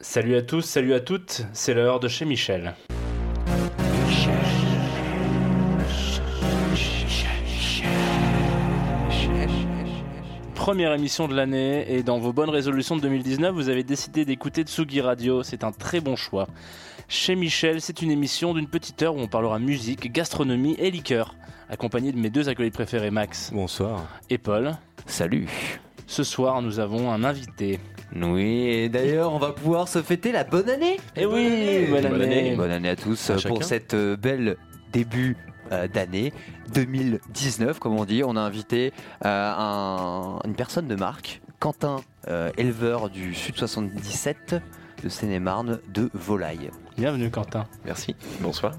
Salut à tous, salut à toutes, c'est l'heure de chez Michel. Première émission de l'année et dans vos bonnes résolutions de 2019, vous avez décidé d'écouter Tsugi Radio, c'est un très bon choix. Chez Michel, c'est une émission d'une petite heure où on parlera musique, gastronomie et liqueur, accompagné de mes deux acolytes préférés Max Bonsoir. et Paul. Salut. Ce soir, nous avons un invité. Oui, et d'ailleurs, on va pouvoir se fêter la bonne année. Eh oui, bonne Bonne année. année. Bonne année à tous À euh, chacun. pour cette euh, belle début euh, d'année 2019, comme on dit. On a invité euh, un- une personne de marque, Quentin, euh, éleveur du Sud 77 de Seine-et-Marne de volailles. Bienvenue Quentin. Merci. Bonsoir.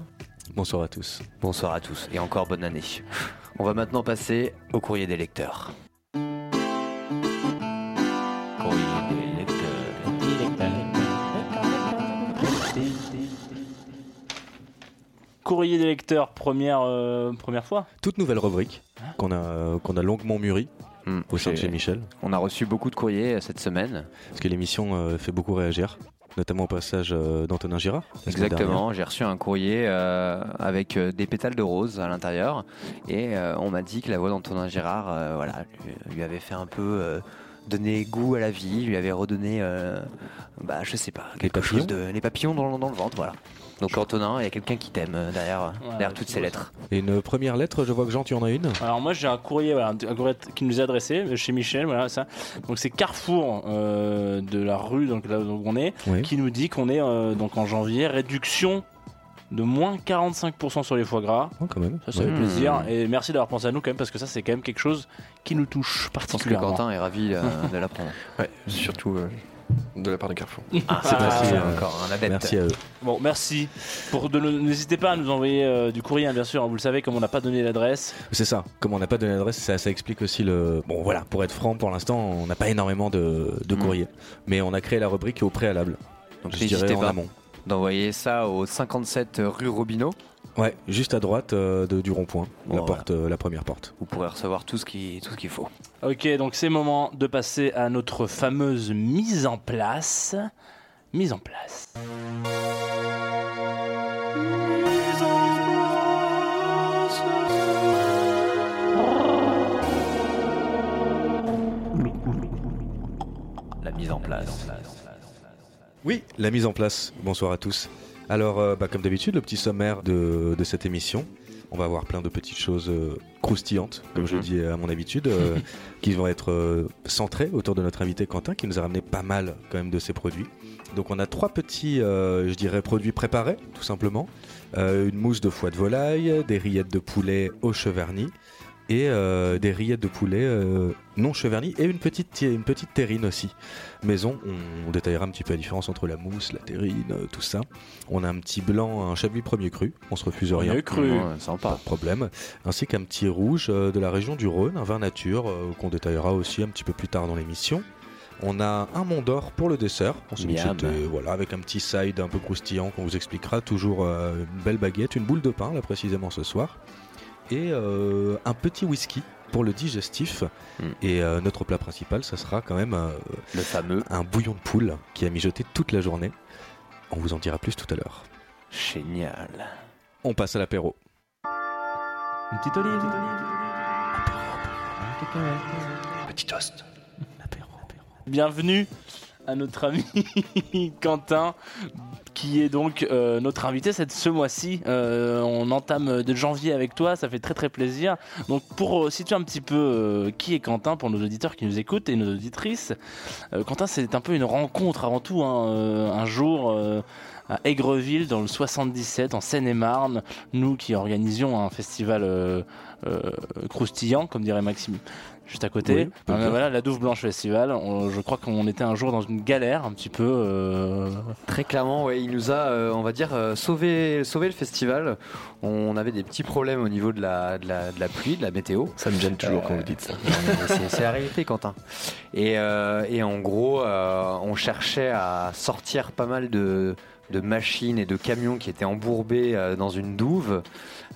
Bonsoir à tous. Bonsoir à tous et encore bonne année. On va maintenant passer au courrier des lecteurs. Courrier des lecteurs, première, euh, première fois. Toute nouvelle rubrique qu'on a, qu'on a longuement mûrie Hmm, au sein de chez Michel. On a reçu beaucoup de courriers euh, cette semaine. Parce que l'émission euh, fait beaucoup réagir, notamment au passage euh, d'Antonin Girard. Exactement, j'ai reçu un courrier euh, avec euh, des pétales de rose à l'intérieur et euh, on m'a dit que la voix d'Antonin Gérard euh, voilà, lui, lui avait fait un peu euh, donner goût à la vie, lui avait redonné, euh, bah, je sais pas, quelque chose de. Les papillons dans, dans le ventre, voilà. Donc Antonin, il y a quelqu'un qui t'aime euh, derrière, Ouais, derrière c'est toutes ces lettres. Et une première lettre, je vois que Jean, tu en as une. Alors moi j'ai un courrier, voilà, un courrier qui nous est adressé euh, chez Michel, voilà ça. Donc c'est Carrefour euh, de la rue donc là où on est, Oui. qui nous dit qu'on est euh, donc en janvier réduction de moins 45% sur les foie gras. Oh, quand même. Ça, ça Ouais. fait Mmh. plaisir et merci d'avoir pensé à nous quand même parce que ça c'est quand même quelque chose qui nous touche Je pense que particulièrement. Quentin est ravi euh, de l'apprendre. Ouais, surtout euh, de la part de Carrefour. Ah, C'est précis, c'est hein. encore un adepte. Merci à eux. Bon, merci. Pour de le- N'hésitez pas à nous envoyer euh, du courrier, hein, bien sûr. Vous le savez, comme on n'a pas donné l'adresse. C'est ça. Comme on n'a pas donné l'adresse, ça, ça explique aussi le. Bon, voilà, pour être franc, pour l'instant, on n'a pas énormément de, de Mm. courriers. Mais on a créé la rubrique au préalable. Donc je n'hésitez dirais en pas amont. d'envoyer ça au 57 rue Robineau. Ouais, juste à droite euh, de- du rond-point, la, Voilà. porte, euh, la première porte. Vous pourrez recevoir tout ce qui- tout ce qu'il faut. Ok, donc c'est moment de passer à notre fameuse mise en place. Mise en place. La mise en place. Oui, la mise en place. Bonsoir à tous. Alors, euh, bah, comme d'habitude, le petit sommaire de, de cette émission. On va avoir plein de petites choses euh, croustillantes, comme je le Mhm. dis à mon habitude, euh, qui vont être euh, centrées autour de notre invité Quentin, qui nous a ramené pas mal quand même de ses produits. Donc, on a trois petits, euh, je dirais, produits préparés, tout simplement. Une mousse de foie de volaille, des rillettes de poulet au cheverny et euh, des rillettes de poulet euh, non cheverny et une petite, une petite terrine aussi maison, on, on détaillera un petit peu la différence entre la mousse, la terrine, euh, tout ça. On a un petit blanc, un chablis premier cru, on se refuse rien, a eu cru. Ouais, pas sympa. de problème. Ainsi qu'un petit rouge euh, de la région du Rhône, un vin nature euh, qu'on détaillera aussi un petit peu plus tard dans l'émission. On a un Mont d'Or pour le dessert, voilà, avec un petit side un peu croustillant qu'on vous expliquera. Toujours euh, une belle baguette, une boule de pain là précisément ce soir, et euh, un petit whisky pour le digestif. Mm. Et euh, notre plat principal, ça sera quand même euh, Le fameux un bouillon de poule qui a mijoté toute la journée. On vous en dira plus tout à l'heure. génial. On passe à l'apéro. Une petite olive. Petit toast. Bienvenue à notre ami Quentin, qui est donc euh, notre invité cette, ce mois-ci. Euh, on entame de janvier avec toi, ça fait très très plaisir. Donc pour euh, situer un petit peu qui est Quentin pour nos auditeurs qui nous écoutent et nos auditrices, Quentin c'est un peu une rencontre avant tout. hein. Un jour à Aigreville dans le 77 en Seine-et-Marne, nous qui organisions un festival croustillant, comme dirait Maxime. Juste à côté, Oui, dire. voilà la Douve Blanche Festival. On- je crois qu'on était un jour dans une galère un petit peu. euh, Très clairement, ouais, il nous a, euh, on va dire, euh, sauvé, sauvé le festival. On avait des petits problèmes au niveau de la, de la, de la pluie, de la météo. Ça me gêne toujours Euh, quand vous dites ça. C'est c'est la réalité, Quentin. Et, euh, et en gros, euh, on cherchait à sortir pas mal de, de machines et de camions qui étaient embourbés euh, dans une douve.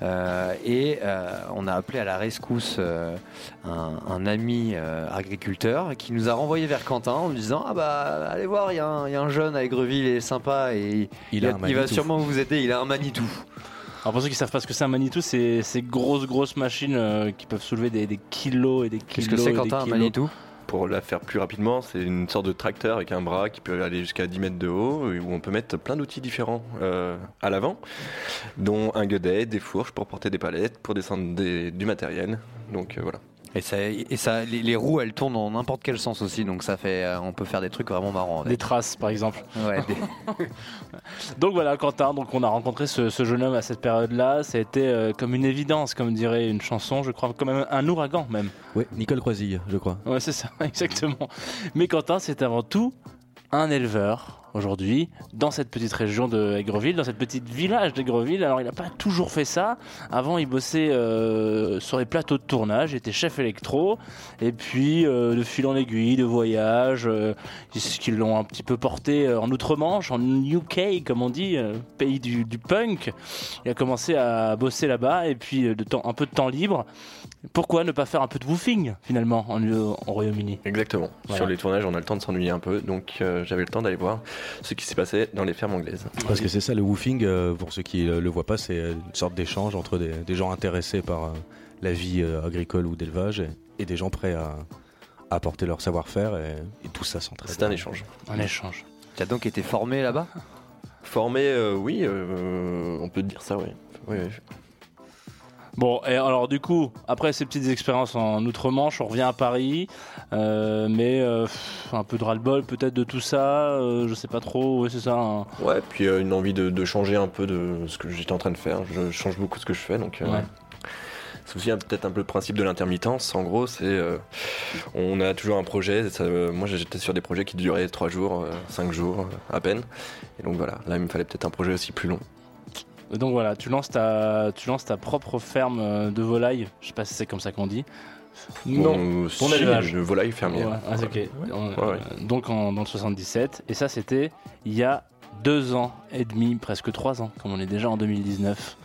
Euh, et euh, on a appelé à la rescousse euh, un, un ami euh, agriculteur qui nous a renvoyé vers Quentin en lui disant Ah bah allez voir, il y, a un- il y a un jeune à Aigreville, il est sympa et Il a un il va sûrement vous aider, il a un Manitou. Alors pour ceux qui savent pas ce que c'est un Manitou, c'est ces grosses grosses machines euh, qui peuvent soulever des, des kilos et des kilos. Qu'est-ce que c'est Quentin, un. Manitou? Pour la faire plus rapidement, c'est une sorte de tracteur avec un bras qui peut aller jusqu'à 10 mètres de haut, où on peut mettre plein d'outils différents euh, à l'avant, dont un godet, des fourches pour porter des palettes, pour descendre des- du matériel. Donc euh, voilà. Et, ça, et ça, les, les roues elles tournent dans n'importe quel sens aussi, donc ça fait, euh, on peut faire des trucs vraiment marrants. Des traces par exemple. Ouais, des- Donc voilà Quentin, donc on a rencontré ce, ce jeune homme à cette période-là, ça a été euh, comme une évidence, comme dirait une chanson, je crois, comme un, un ouragan même. Oui, Nicole Croisille, je crois. Ouais c'est ça, exactement. Mais Quentin c'est avant tout un éleveur aujourd'hui dans cette petite région de Aigreville, dans cette petite village d'Aigreville. Alors il n'a pas toujours fait ça. Avant il bossait euh, sur les plateaux de tournage, il était chef électro. Et puis euh, de fil en aiguille, de voyage, euh, qu'ils l'ont un petit peu porté euh, en Outre-Manche, en UK comme on dit, euh, pays du, du punk. Il a commencé à bosser là-bas et puis euh, de temps, un peu de temps libre. Pourquoi ne pas faire un peu de woofing finalement en, en Royaume-Uni? Exactement. Voilà. Sur les tournages, on a le temps de s'ennuyer un peu, donc euh, j'avais le temps d'aller voir ce qui s'est passé dans les fermes anglaises. Parce que c'est ça le woofing, euh, pour ceux qui euh, le voient pas, c'est euh, une sorte d'échange entre des, des gens intéressés par euh, la vie euh, agricole ou d'élevage et, et des gens prêts à, à apporter leur savoir-faire et, et tout ça s'entraide. C'est un échange. Un échange. Tu as donc été formé là-bas? Formé, euh, oui, euh, on peut dire ça, oui. Oui, oui. Bon, et alors du coup, après ces petites expériences en Outre-Manche, on revient à Paris, euh, mais euh, pff, un peu de ras-le-bol peut-être de tout ça, euh, je sais pas trop, ouais c'est ça. hein. Ouais, puis une envie de, de changer un peu de ce que j'étais en train de faire. Je change beaucoup ce que je fais, donc. Ouais. C'est aussi peut-être un peu le principe de l'intermittence. En gros, c'est euh, on a toujours un projet. ça, euh, moi, j'étais sur des projets qui duraient 3 jours, 5 jours à peine. Et donc voilà, là, il me fallait peut-être un projet aussi plus long. Donc voilà, tu lances ta, tu lances ta propre ferme euh, de volailles, je sais pas si c'est comme ça qu'on dit. Mon, ton si, élevage. de volaille fermière. Ouais, ah, c'est ok. On- Ouais, ouais. euh, Donc en, dans le 77, et ça c'était il y a deux ans et demi, presque trois ans, comme on est déjà en 2019.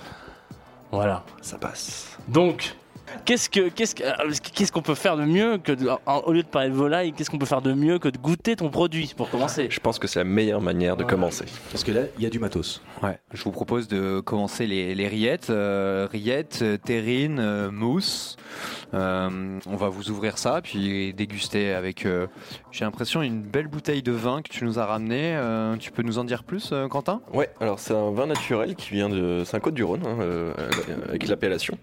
Voilà. Ça passe. Donc, qu'est-ce que qu'est-ce que- euh, qu'est-ce qu'on peut faire de mieux que de- en- au lieu de parler de volaille, qu'est-ce qu'on peut faire de mieux que de goûter ton produit pour commencer Je pense que c'est la meilleure manière de Ouais. commencer. Parce que là, il y a du matos. Ouais. Je vous propose de commencer les, les rillettes. euh, rillettes, euh, terrines, euh, mousse. Euh, on va vous ouvrir ça, puis déguster avec, euh, j'ai l'impression, une belle bouteille de vin que tu nous as ramené. Euh, tu peux nous en dire plus, euh, Quentin? Ouais, alors c'est un vin naturel qui vient de. C'est un Côte du Rhône, hein, euh, avec l'appellation.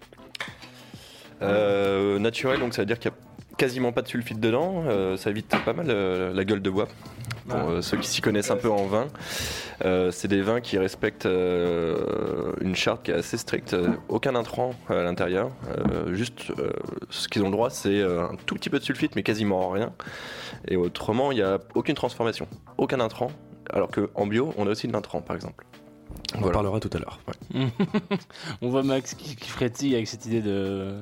Euh, naturel, donc ça veut dire qu'il n'y a quasiment pas de sulfite dedans. euh, ça évite pas mal euh, la gueule de bois. Pour Ah. ceux qui s'y connaissent un peu en vin, c'est des vins qui respectent une charte qui est assez stricte. aucun intrant à l'intérieur. juste ce qu'ils ont le droit, c'est un tout petit peu de sulfite, mais quasiment rien. Et autrement, il n'y a aucune transformation, aucun intrant. Alors qu'en bio, on a aussi de l'intrant, par exemple. On en parlera tout à l'heure. On voit Max qui, qui frétille avec cette idée de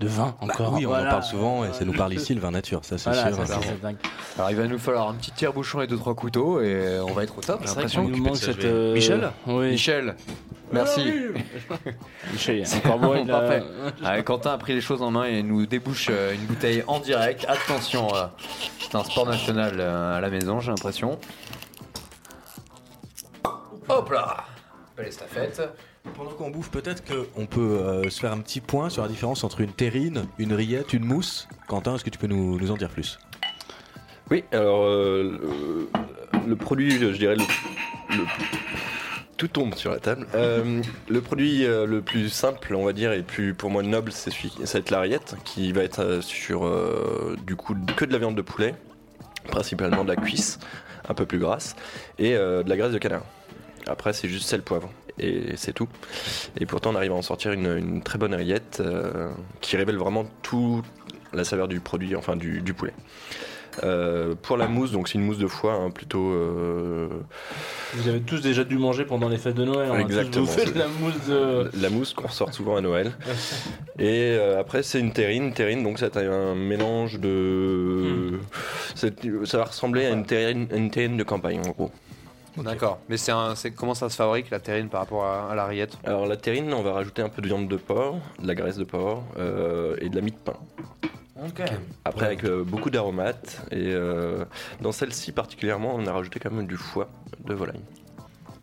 de vin Bah encore. oui, on Voilà. en parle souvent et ça nous parle ici, le vin nature, ça c'est Voilà, sûr. ça, dingue. Alors, il va nous falloir un petit tire-bouchon et deux trois couteaux, et on va être au top. Vrai l'impression. qu'il nous manque cette. euh, Michel Oui. Michel, merci. Michel, il est encore bon. Parfait. Ah, Quentin a pris les choses en main et nous débouche euh, une bouteille en direct. Attention, euh, c'est un sport national euh, à la maison, j'ai l'impression. Hop là Belle estafette. Pendant qu'on bouffe, peut-être qu'on peut euh, se faire un petit point sur la différence entre une terrine, une rillette, une mousse. Quentin, est-ce que tu peux nous, nous en dire plus? Oui, alors euh, le, le produit, je dirais le, le- tout tombe sur la table. Euh, le produit euh, le plus simple, on va dire, et plus pour moi noble, c'est celui, ça va être la rillette, qui va être euh, sur euh, du coup que de la viande de poulet, principalement de la cuisse, un peu plus grasse, et euh, de la graisse de canard. Après, c'est juste sel, poivre, et c'est tout. Et pourtant, on arrive à en sortir une, une très bonne rillette euh, qui révèle vraiment tout la saveur du produit, enfin du, du poulet. Euh, pour la mousse, donc c'est une mousse de foie hein, plutôt. euh, Vous avez tous déjà dû manger pendant les fêtes de Noël. On Exactement. de la mousse de. la mousse qu'on ressort souvent à Noël. Et euh, après, c'est une terrine. Terrine, donc c'est un mélange de. c'est- Ça va ressembler à une terrine, à une terrine de campagne en gros. D'accord. Mais c'est un, c'est comment ça se fabrique la terrine par rapport à, à la rillette Alors la terrine, on va rajouter un peu de viande de porc, de la graisse de porc euh, et de la mie de pain. Après avec euh, beaucoup d'aromates et euh, dans celle-ci particulièrement, on a rajouté quand même du foie de volaille.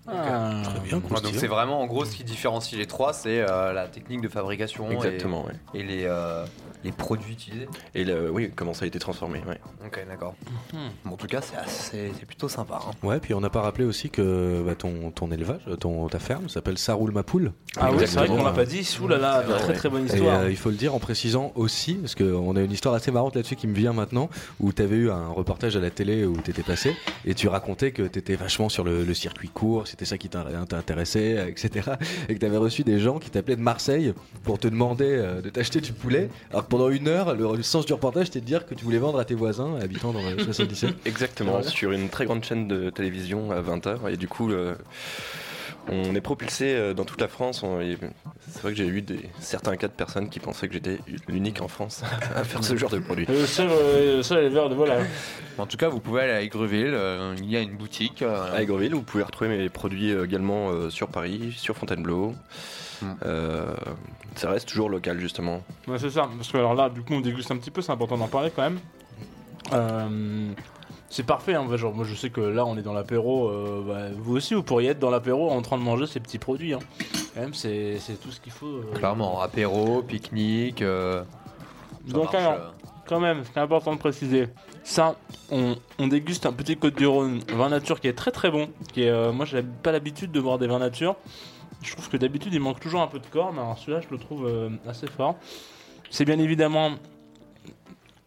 Ah. Très bien, Ouais, donc c'est vraiment en gros ce qui différencie les trois, c'est euh, la technique de fabrication et- Exactement, ouais. et, les, euh, les produits utilisés. Et le- oui, comment ça a été transformé, ouais. Ok, d'accord. Mhm. Bon, en tout cas, c'est assez- c'est plutôt sympa. hein. Ouais, puis on n'a pas rappelé aussi que bah, ton, ton élevage, ton, ta ferme s'appelle Saroul Mapoul. Ah oui, c'est vrai qu'on l'a pas dit. Ouh là là, vrai, très ouais. très bonne Et histoire. euh, il faut le dire en précisant aussi, parce qu'on a une histoire assez marrante là-dessus qui me vient maintenant, où tu avais eu un reportage à la télé où tu étais passé, et tu racontais que tu étais vachement sur le, le circuit court, c'était ça qui t'in- t'intéressait, etc. Et que tu avais reçu des gens qui t'appelaient de Marseille pour te demander euh, de t'acheter du poulet, alors pendant une heure, le, le sens du reportage c'était de dire que tu voulais vendre à tes voisins habitant dans le 77. Exactement, Voilà. sur une très grande chaîne de télévision à 20h. Et du coup, euh, on est propulsé euh, dans toute la France. C'est vrai que j'ai eu des, certains cas de personnes qui pensaient que j'étais l'unique en France à faire ce genre de produit. Le seul, le seul éleveur de volaille. En tout cas, vous pouvez aller à Aigreville, euh, il y a une boutique. euh, À Aigreville, vous pouvez retrouver mes produits également euh, sur Paris, sur Fontainebleau. Euh, ça reste toujours local, justement. Ouais, c'est ça. Parce que alors là, du coup, on déguste un petit peu. C'est important d'en parler quand même. Euh, c'est parfait. Hein. Genre, moi, je sais que là, on est dans l'apéro. euh, bah, vous aussi, vous pourriez être dans l'apéro en train de manger ces petits produits. Hein. Quand même, c'est c'est tout ce qu'il faut. Clairement, apéro, pique-nique. Donc, alors, quand même, c'est important de préciser. Ça, on, on déguste un petit Côte du Rhône vin nature qui est très très bon. Qui est, euh, moi, j'ai pas l'habitude de boire des vins nature. Je trouve que d'habitude, il manque toujours un peu de corps, mais alors celui-là, je le trouve euh, assez fort. C'est bien évidemment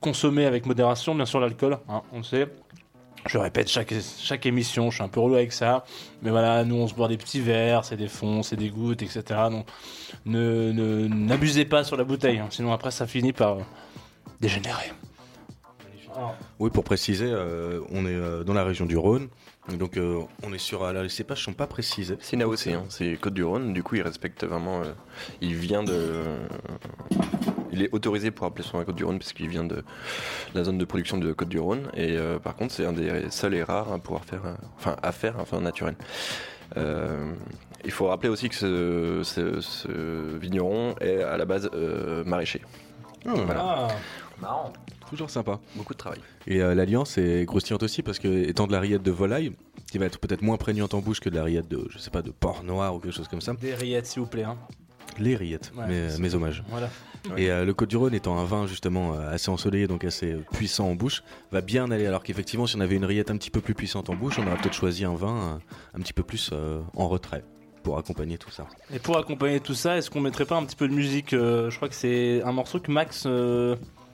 consommé avec modération, bien sûr, l'alcool, hein, on le sait. Je répète chaque, chaque émission, je suis un peu relou avec ça. Mais voilà, nous, on se boit des petits verres, c'est des fonds, c'est des gouttes, etc. Donc, ne n'abusez pas sur la bouteille, hein, sinon après, ça finit par euh, dégénérer. Oui, pour préciser, euh, on est dans la région du Rhône, donc euh, on est sur. alors, les cépages sont pas précisés. C'est une AOC, hein, c'est Côte du Rhône. Du coup, il respecte vraiment. euh, il vient de. Il est autorisé pour appeler son Côte du Rhône parce qu'il vient de la zone de production de Côte du Rhône. Et euh, par contre, c'est un des seuls et rares à pouvoir faire, enfin, à faire un vin naturel. Euh, il faut rappeler aussi que ce, ce- ce vigneron est à la base euh, maraîcher. ah, Marrant. Toujours sympa. Beaucoup de travail. Et euh, l'alliance est croustillante aussi parce que étant de la rillette de volaille, qui va être peut-être moins prégnante en bouche que de la rillette de, je sais pas, de porc noir ou quelque chose comme ça. des rillettes, s'il vous plaît. hein. Les rillettes, Ouais, mes, hommages. Voilà. Et euh, le Côte du Rhône étant un vin justement euh, assez ensoleillé, donc assez puissant en bouche, va bien aller. Alors qu'effectivement, si on avait une rillette un petit peu plus puissante en bouche, on aurait peut-être choisi un vin euh, un petit peu plus euh, en retrait pour accompagner tout ça. Et pour accompagner tout ça, est-ce qu'on mettrait pas un petit peu de musique euh, Je crois que c'est un morceau que Max.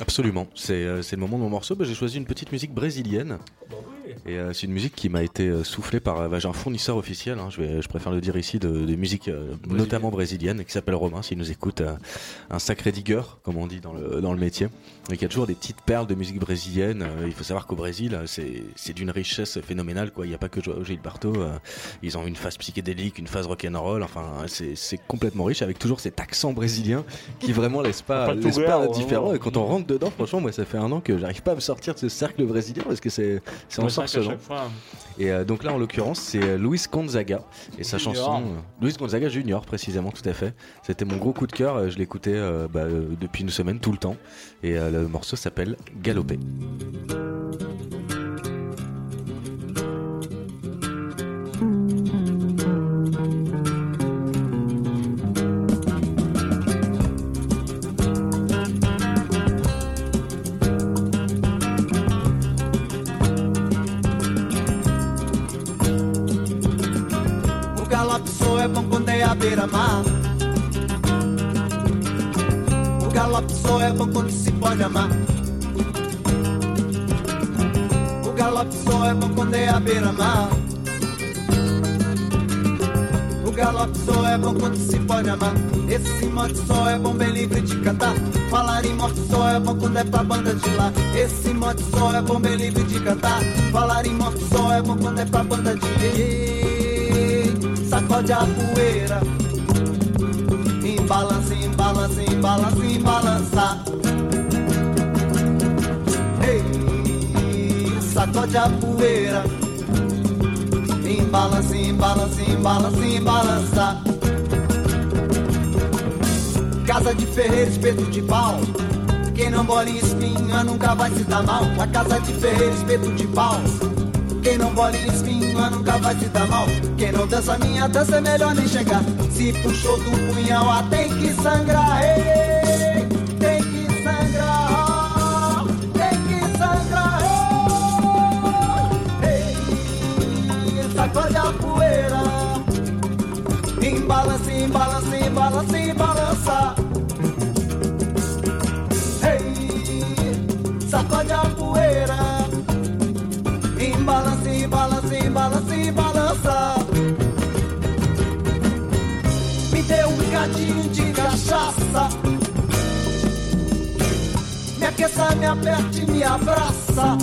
Absolument, c'est euh, c'est le moment de mon morceau. Bah, J'ai choisi une petite musique brésilienne. Et euh, c'est une musique qui m'a été euh, soufflée par bah, j'ai un fournisseur officiel, hein, je, vais, je préfère le dire ici, de, de musique euh, notamment brésilienne, qui s'appelle Romain, s'il nous écoute, euh, un sacré digueur, comme on dit dans le, dans le métier, et qui a toujours des petites perles de musique brésilienne. Il faut savoir qu'au Brésil, c'est d'une richesse phénoménale, quoi. il n'y a pas que Gilberto, euh, ils ont une phase psychédélique, une phase rock'n'roll, enfin c'est complètement riche, avec toujours cet accent brésilien qui vraiment laisse pas, Pas laisse pas vraiment. indifférent, et quand on rentre dedans, franchement, moi ça fait un an que j'arrive pas à me sortir de ce cercle brésilien, parce que c'est ensorcelant. fois, Et euh, donc là, en l'occurrence, c'est euh, Luis Gonzaga et sa Junior. chanson euh, Luis Gonzaga Junior, précisément, tout à fait. C'était mon gros coup de cœur. euh, Je l'écoutais euh, bah, depuis une semaine, tout le temps. Et le morceau s'appelle Galoper. À beira-mar. O galope só é bom quando se pode amar. O galope só é bom quando é à beira-mar. O galope só é bom quando se pode amar. Esse mote só é bom bem livre de cantar. Falar em morte só é bom quando é pra banda de lá. Esse mote só é bom bem livre de cantar. Falar em morte só é bom quando é pra banda de Ei, Sacode a poeira. Embalança, embalança, embalança, embalança. Ei, sacode a poeira. balança, balança, balança, balança. Casa de ferreiro, espeto de pau. Quem não bola em espinha nunca vai se dar mal. A casa de ferreiro, espeto de pau. Quem não bola em espinha nunca vai se dar mal. Quem não dança minha dança é melhor nem chegar. Se puxou do punhal, tem que sangrar. Ei, Me aqueça, me aperte, me abraça.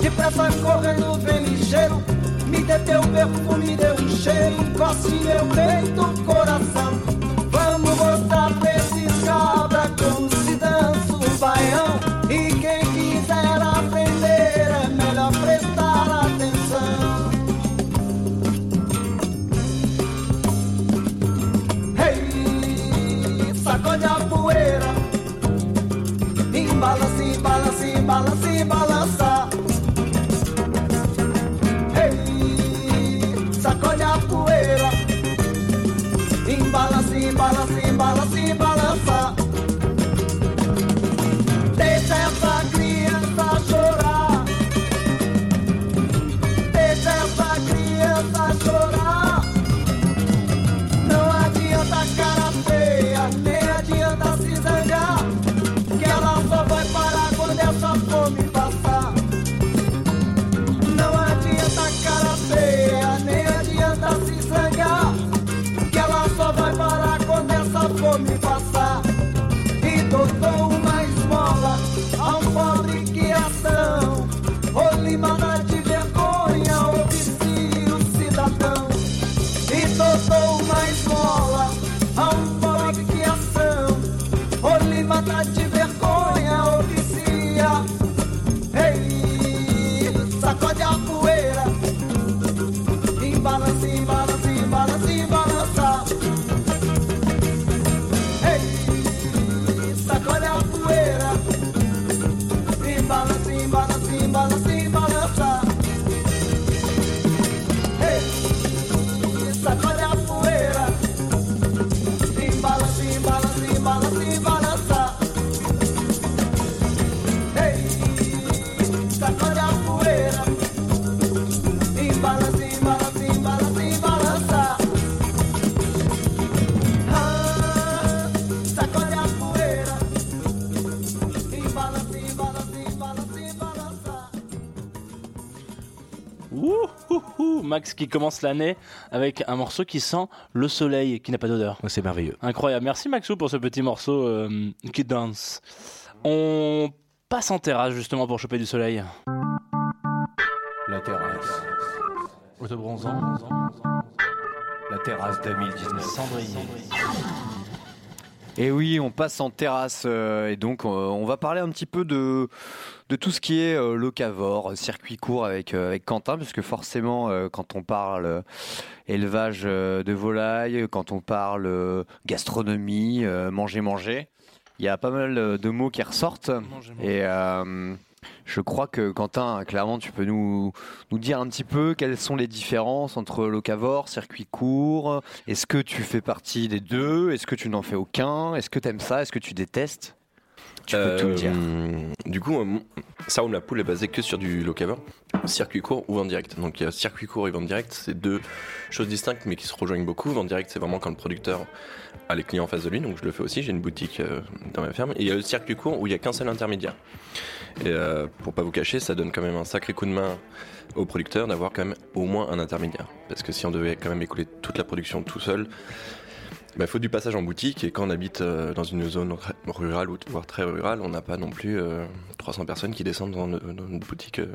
Depressa correndo, vem ligeiro. Me dê teu perfume, me dê um cheiro. Encoste meu peito, coração. Vamos mostrar pra esses cabra como se dança o baião. me balançar. Ei, sacode a poeira. Embala, se embala, se embala, se balança. Qui commence l'année avec un morceau qui sent le soleil, qui n'a pas d'odeur. Ouais, C'est merveilleux. Incroyable. Merci Maxou pour ce petit morceau euh, qui danse. On passe en terrasse justement pour choper du soleil. La terrasse. Autobronzant. La terrasse 2019. Cendrier. Et oui, on passe en terrasse euh, et donc euh, on va parler un petit peu de, de tout ce qui est euh, locavore, circuit court avec, euh, avec Quentin, puisque forcément quand on parle élevage de volailles, quand on parle gastronomie, manger manger, il y a pas mal de mots qui ressortent. Et je crois que Quentin, clairement, tu peux nous, dire un petit peu quelles sont les différences entre locavore, circuit court. Est-ce que tu fais partie des deux? Est-ce que tu n'en fais aucun? Est-ce que tu aimes ça? Est-ce que tu détestes? Tu peux tout dire. Euh, Du coup, euh, mon- Sarum la poule est basé que sur du locavor, circuit court ou vente direct. Donc il y a circuit court et vente direct, c'est deux choses distinctes mais qui se rejoignent beaucoup. Vente direct, c'est vraiment quand le producteur a les clients en face de lui, donc je le fais aussi, j'ai une boutique euh, dans ma ferme. Et il y a le circuit court où il y a qu'un seul intermédiaire. Et pour pas vous cacher, ça donne quand même un sacré coup de main au producteur d'avoir quand même au moins un intermédiaire. Parce que si on devait quand même écouler toute la production tout seul, il faut du passage en boutique et quand on habite euh, dans une zone rurale ou voire très rurale, on n'a pas non plus euh, 300 personnes qui descendent dans, dans notre boutique euh,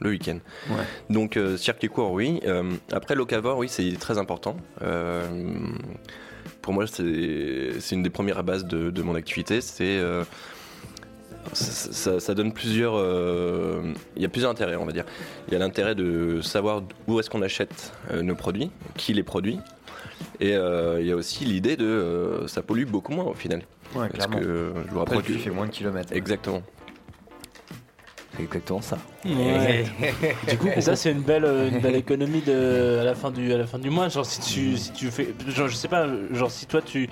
le week-end. Ouais. Donc euh, circuit court, oui. Euh, après locavore, oui, c'est très important. Euh, pour moi, c'est une des premières bases de, de mon activité. C'est euh, ça, ça- ça donne plusieurs. euh, Il y a plusieurs intérêts, on va dire. Il y a l'intérêt de savoir où est-ce qu'on achète euh, nos produits, qui les produit. Et euh, il y a aussi l'idée de. euh, ça pollue beaucoup moins au final. Ouais, Parce clairement. que euh, je vous Le rappelle que- fait moins de kilomètres. Exactement. C'est exactement ça. Ouais. Du coup, ça c'est une belle, une belle économie de, à la fin du, à la fin du mois. Genre si tu, si tu fais, genre je sais pas, genre si toi tu,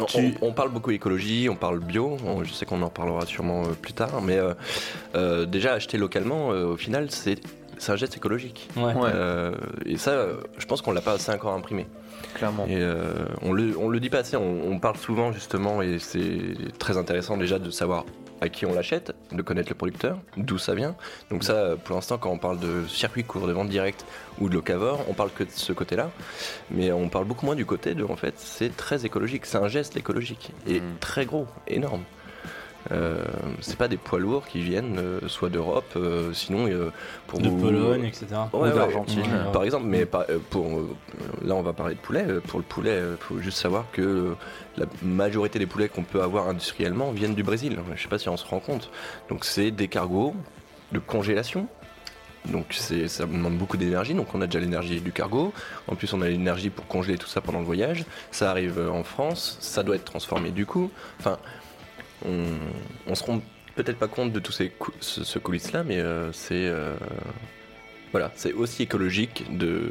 On, Tu- on- on parle beaucoup écologie, on parle bio, on- je sais qu'on en parlera sûrement plus tard, mais euh, euh, déjà acheter localement, euh, au final, c'est un geste écologique. ouais. Euh, et ça, je pense qu'on l'a pas assez encore imprimé. Clairement. Et euh, on, le, on le dit pas assez, on, on parle souvent justement, et c'est très intéressant déjà de savoir à qui on l'achète, de connaître le producteur, d'où ça vient. Donc ça, pour l'instant, quand on parle de circuit court, de vente directe ou de locavore, on parle que de ce côté-là. Mais on parle beaucoup moins du côté de, en fait, c'est très écologique, c'est un geste écologique, et Mm. très gros, énorme. Euh, c'est pas des poids lourds qui viennent euh, soit d'Europe, euh, sinon pour de vous- Pologne, etc. Ouais, Ou ouais, d'Argentine. ouais. par exemple, mais euh, pour, là on va parler de poulet. Pour le poulet, il faut juste savoir que la majorité des poulets qu'on peut avoir industriellement viennent du Brésil. Je sais pas si on se rend compte. Donc c'est des cargos de congélation. Donc c'est- ça demande beaucoup d'énergie. Donc on a déjà l'énergie du cargo. En plus on a l'énergie pour congeler tout ça pendant le voyage. Ça arrive en France. Ça doit être transformé du coup. Enfin, on, on se rend peut-être pas compte de tous ces cou- ce, ce coulisses-là, mais euh, c'est euh, voilà, c'est aussi écologique de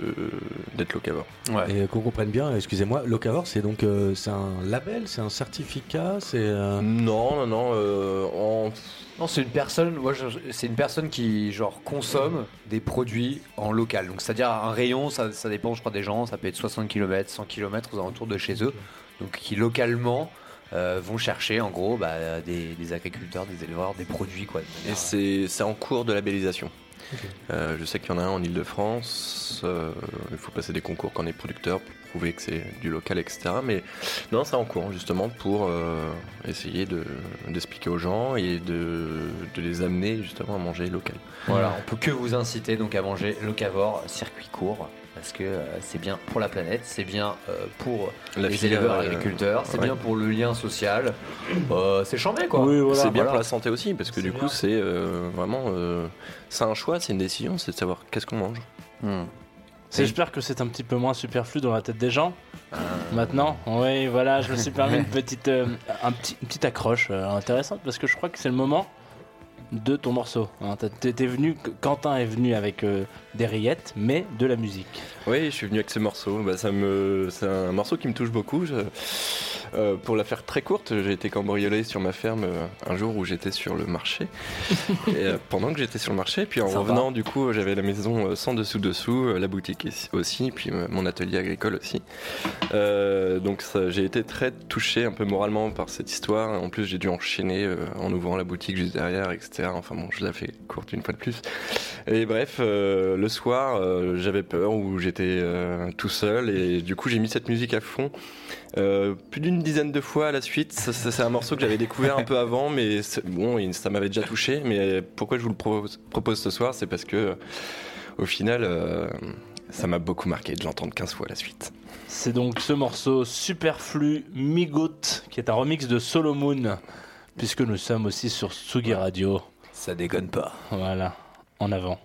d'être locavore. Et qu'on comprenne bien, excusez-moi, Locavor, c'est donc euh, c'est un label, c'est un certificat, c'est. euh, Non, non, non. euh, en... Non, c'est une personne. Moi, c'est une personne qui genre consomme des produits en local. Donc, c'est-à-dire un rayon, ça, ça dépend, je crois, des gens. Ça peut être 60 km, 100 km aux alentours de chez eux. Donc, qui localement euh, vont chercher, en gros, bah, des, des agriculteurs, des éleveurs, des produits, quoi. de Et manière- c'est c'est en cours de labellisation. Euh, je sais qu'il y en a un en Ile-de-France. euh, il faut passer des concours quand on est producteur pour prouver que c'est du local, etc. Mais non, c'est en cours justement pour euh, essayer de- d'expliquer aux gens et de, de les amener justement à manger local. Voilà, on peut que vous inciter donc à manger locavore circuit court parce que euh, c'est bien pour la planète, c'est bien euh, pour La les filière, éleveurs euh, agriculteurs, c'est ouais. bien pour le lien social. Euh, c'est chambé quoi. Oui, voilà. c'est bien voilà. pour la santé aussi, parce que C'est du bien. coup, c'est euh, vraiment. euh, c'est un choix, c'est une décision, c'est de savoir qu'est-ce qu'on mange. Hmm. C'est- J'espère que c'est un petit peu moins superflu dans la tête des gens. Maintenant, oui, voilà, je me suis permis une petite, euh, un petit, une petite accroche euh, intéressante parce que je crois que c'est le moment de ton morceau. hein. Venu, Quentin est venu avec euh, des rillettes, mais de la musique. Oui, je suis venu avec ce morceau. Bah, ça me, c'est un morceau qui me touche beaucoup. Je- euh, pour la faire très courte, j'ai été cambriolé sur ma ferme euh, un jour où j'étais sur le marché. et, pendant que j'étais sur le marché, puis en revenant, du coup, j'avais la maison sans dessous dessous, la boutique ici- aussi, puis mon atelier agricole aussi. Donc j'ai été très touché un peu moralement par cette histoire. En plus, j'ai dû enchaîner en ouvrant la boutique juste derrière, etc. Enfin bon, je la fais courte une fois de plus. Et bref, euh, le soir, euh, j'avais peur ou j'étais euh, tout seul et du coup j'ai mis cette musique à fond. Plus d'une dizaine de fois à la suite. C'est un morceau que j'avais découvert un peu avant, mais bon, ça m'avait déjà touché. Mais pourquoi je vous le propose, ce soir, c'est parce que au final, ça m'a beaucoup marqué de l'entendre 15 fois à la suite. C'est donc ce morceau Superflu Migout qui est un remix de Solomon, puisque nous sommes aussi sur Tsugi Radio. Ça déconne pas. Voilà, en avant.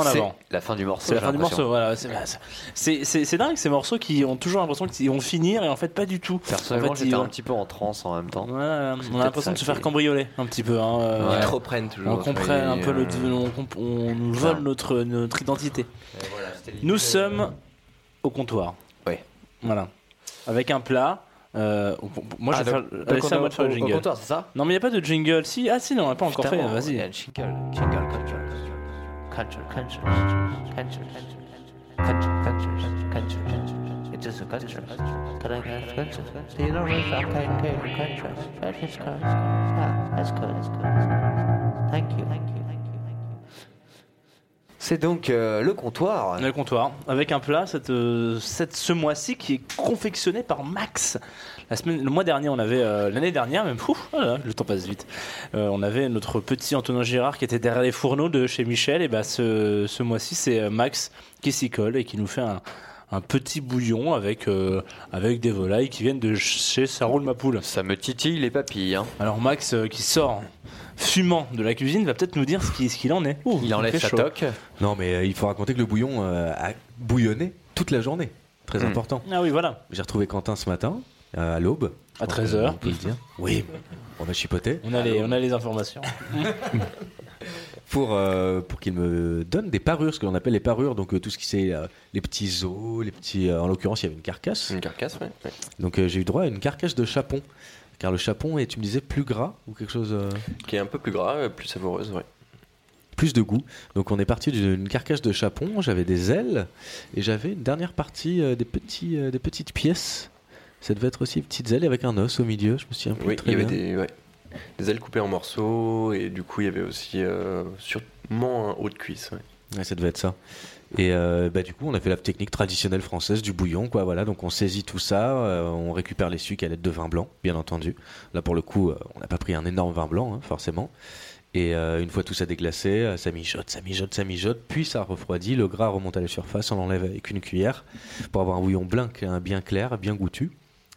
En C'est avant. la fin du morceau. C'est la fin du morceau, voilà. c'est- C'est c'est- c'est dingue ces morceaux qui ont toujours l'impression qu'ils vont finir et en fait pas du tout. Personnellement, En fait, j'étais un petit peu en transe en même temps. Ouais, on a l'impression de se faire cambrioler un petit peu. hein, euh, Ouais. Ils te reprennent toujours. On comprend un peu le, euh, on, comp- on nous vole ça. notre, notre identité. Nous sommes au comptoir. Ouais. Voilà. Avec un plat. euh, moi, je Ah, vais faire. donc- à moi de le au- au jingle. comptoir, c'est ça? Non, mais il n'y a pas de jingle. Si, ah, si, non, on l'a pas encore fait. Putain, Il y Vas-y. jingle, jingle, culture. Culture, culture, culture, culture, culture, culture, culture. It's just a culture. Can I get culture? Do you know where I'm paying culture? It's good. Yeah, that's good, that's good. Thank you, thank you, thank you, thank you. C'est donc euh, le comptoir. Au comptoir avec un plat cette, euh, cette- ce mois-ci qui est confectionné par Max. La semaine, le mois dernier, on avait euh, l'année dernière même. Ouf, voilà, le temps passe vite. Euh, on avait notre petit Antonin Girard qui était derrière les fourneaux de chez Michel. Et bah ce, ce mois-ci, c'est euh, Max qui s'y colle et qui nous fait un, un petit bouillon avec euh, avec des volailles qui viennent de chez Saroul ma poule. Ça me titille les papilles. Hein. Alors Max euh, qui sort fumant de la cuisine va peut-être nous dire ce qu'il ce qu'il en est. Ouh, Il enlève sa chaud. toque. Non, mais euh, il faut raconter que le bouillon euh, a bouillonné toute la journée. Très Mm. important. Ah oui, voilà. J'ai retrouvé Quentin ce matin, à l'aube. À Donc, 13 euh, heures. On peut le dire. Oui, on a chipoté. On a les, on a les informations. Pour, euh, pour qu'il me donne des parures, ce que l'on appelle les parures. Donc, euh, tout ce qui c'est euh, les petits os, les petits. euh, en l'occurrence, il y avait une carcasse. Une carcasse, ouais. Donc, euh, j'ai eu droit à une carcasse de chapon. Car le chapon est, tu me disais, plus gras ou quelque chose. euh, Qui est un peu plus gras, euh, plus savoureuse, ouais. plus de goût. Donc on est parti d'une carcasse de chapon, j'avais des ailes et j'avais une dernière partie euh, des, petits, euh, des petites pièces. Ça devait être aussi des petites ailes avec un os au milieu, je me souviens plus Oui, très il y avait des, ouais, des ailes coupées en morceaux et du coup il y avait aussi euh, sûrement un haut de cuisse. ouais. Ouais, ça devait être ça. Et euh, bah, du coup, on a fait la technique traditionnelle française du bouillon, quoi. Voilà, donc on saisit tout ça, euh, on récupère les sucres à l'aide de vin blanc, bien entendu. Là, pour le coup, euh, on n'a pas pris un énorme vin blanc, hein, forcément. Et une fois tout ça déglacé, ça mijote, ça mijote, ça mijote, puis ça refroidit, le gras remonte à la surface, on l'enlève avec une cuillère pour avoir un bouillon blanc, hein, bien clair, bien goûtu.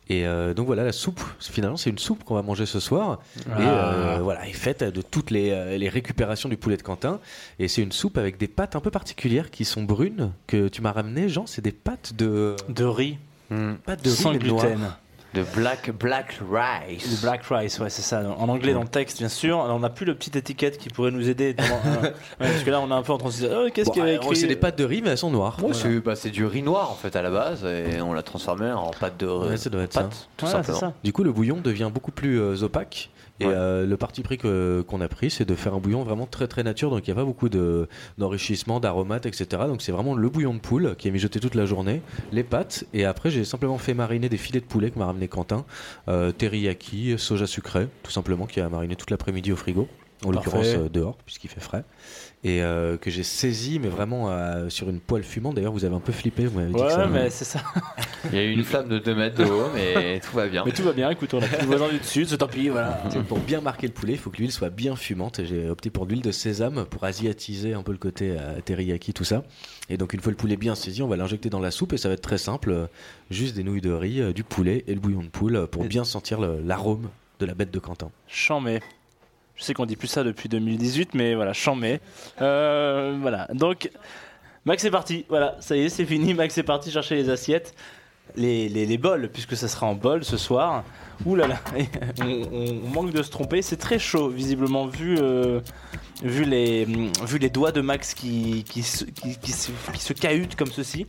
Et euh, donc voilà, la soupe, finalement, c'est une soupe qu'on va manger ce soir. Et Ah. euh, voilà, est faite de toutes les, euh, les récupérations du poulet de Quentin. Et c'est une soupe avec des pâtes un peu particulières qui sont brunes, que tu m'as ramené, Jean. C'est des pâtes de, De riz, Hmm. pâtes de riz, sans noires. De black, black rice. Le black rice, ouais, c'est ça. En anglais, dans le texte, bien sûr. Alors, on n'a plus le petite étiquette qui pourrait nous aider. dans- euh, ouais, parce que là, on est un peu en train de se dire oh, qu'est-ce Bon, qu'il y a euh, écrit c'est des pâtes de riz, mais elles sont noires. Ouais, Voilà. c'est bah, c'est du riz noir en fait à la base et on l'a transformé en pâte de Ouais, ça doit être ça. pâte, tout Voilà, c'est simplement. ça. Du coup, le bouillon devient beaucoup plus euh, opaque. Et Ouais. euh, le parti pris qu'on a pris, c'est de faire un bouillon vraiment très très nature. Donc il n'y a pas beaucoup de- d'enrichissement, d'aromates, etc. Donc c'est vraiment le bouillon de poule qui est mijoté toute la journée, les pâtes. Et après, j'ai simplement fait mariner des filets de poulet que m'a ramené Quentin. Euh, teriyaki, soja sucré, tout simplement, qui a mariné toute l'après-midi au frigo. En l'occurrence euh, dehors, puisqu'il fait frais. Et euh, que j'ai saisi, mais vraiment euh, sur une poêle fumante. D'ailleurs, vous avez un peu flippé. Vous m'avez dit que Ouais, ça- mais c'est ça. Il y a eu une flamme de 2 mètres de haut mais tout va bien. Mais tout va bien, écoute, on a plus le voisin du dessus, c'est tant pis, voilà. Pour bien marquer le poulet, il faut que l'huile soit bien fumante. Et j'ai opté pour de l'huile de sésame pour asiatiser un peu le côté euh, teriyaki, tout ça. Et donc, une fois le poulet bien saisi, on va l'injecter dans la soupe et ça va être très simple. euh, Juste des nouilles de riz, du poulet et le bouillon de poule pour bien sentir l'arôme de la bête de Quentin. Chambé. Je sais qu'on dit plus ça depuis 2018, mais voilà, chambé. Euh, voilà, donc Max est parti. Voilà, ça y est, c'est fini. Max est parti chercher les assiettes, les, les, les bols, puisque ça sera en bol ce soir. Ouh là là, on, manque de se tromper. C'est très chaud, visiblement, vu, euh, vu, les, vu les doigts de Max qui, qui, se, qui, se, qui se cahutent comme ceci.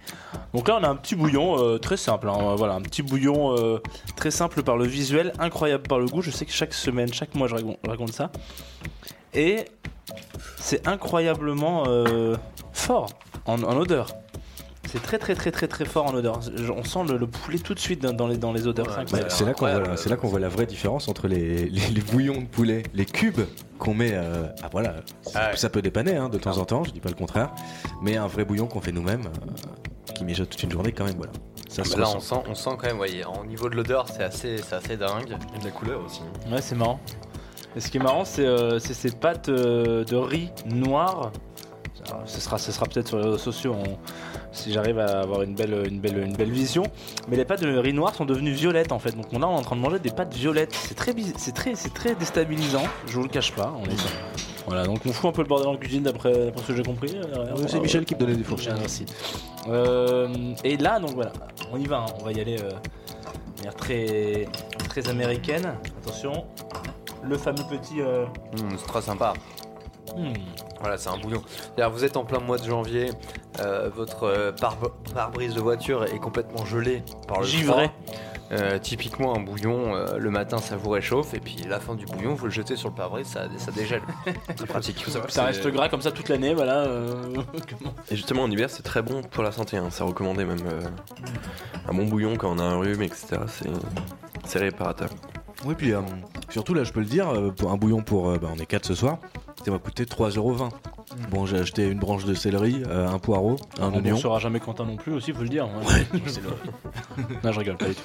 Donc là, on a un petit bouillon euh, très simple. hein, voilà, un petit bouillon euh, très simple par le visuel, incroyable par le goût. Je sais que chaque semaine, chaque mois, je raconte, je raconte ça. Et c'est incroyablement fort en, en odeur. C'est très très très très très fort en odeur. On sent le, le poulet tout de suite dans, dans les, dans les odeurs. C'est Bah, c'est là qu'on voit, la- c'est là qu'on voit la vraie différence entre les, les- les bouillons de poulet, les cubes qu'on met. euh, ah voilà, ça, Ah ouais. ça peut dépanner hein, de temps en temps, je dis pas le contraire, mais un vrai bouillon qu'on fait nous-mêmes, euh, qui mijote toute une journée quand même, voilà. Ça se Bah Là on sent, on sent quand même, voyez, au niveau de l'odeur c'est assez, c'est assez dingue. Et de la couleur aussi. Ouais, c'est marrant. Et ce qui est marrant, c'est euh, c'est ces pâtes euh, de riz noir. Alors, ce sera, ce sera peut-être sur les réseaux sociaux on- si j'arrive à avoir une belle, une, belle, une belle vision. Mais les pâtes de riz noir sont devenues violettes en fait. Donc là, on est en train de manger des pâtes violettes. C'est très, c'est très, c'est très déstabilisant. Je vous le cache pas. On est sur, Voilà, donc on fout un peu le bordel en cuisine d'après ce que j'ai compris. euh, C'est Michel qui me donnait des fourchettes. Merci. Euh, et là, donc voilà, on y va, hein, on va y aller euh, de manière très, très américaine. Attention, le fameux petit. euh, Mmh, c'est très sympa. hmm, Voilà, c'est un bouillon. C'est-à-dire, vous êtes en plein mois de janvier, euh, votre euh, pare- pare-brise de voiture est complètement gelé par le Givré. froid. Euh, typiquement, un bouillon, euh, le matin, ça vous réchauffe, et puis la fin du bouillon, vous le jetez sur le pare-brise, ça, ça dégèle. c'est pratique. Ça reste gras comme ça toute l'année, voilà. euh, Et justement, en hiver, c'est très bon pour la santé. hein. C'est recommandé même. euh, un bon bouillon quand on a un rhume, etc. C'est, c'est réparateur. Oui, puis euh, surtout là, je peux le dire, euh, pour un bouillon pour. euh, bah, on est 4 ce soir, ça m'a coûté 3,20€. Bon, j'ai acheté une branche de céleri, euh, un poireau, un on oignon. ne sera jamais Quentin non plus aussi, faut le dire. Ouais. non, je rigole pas du tout.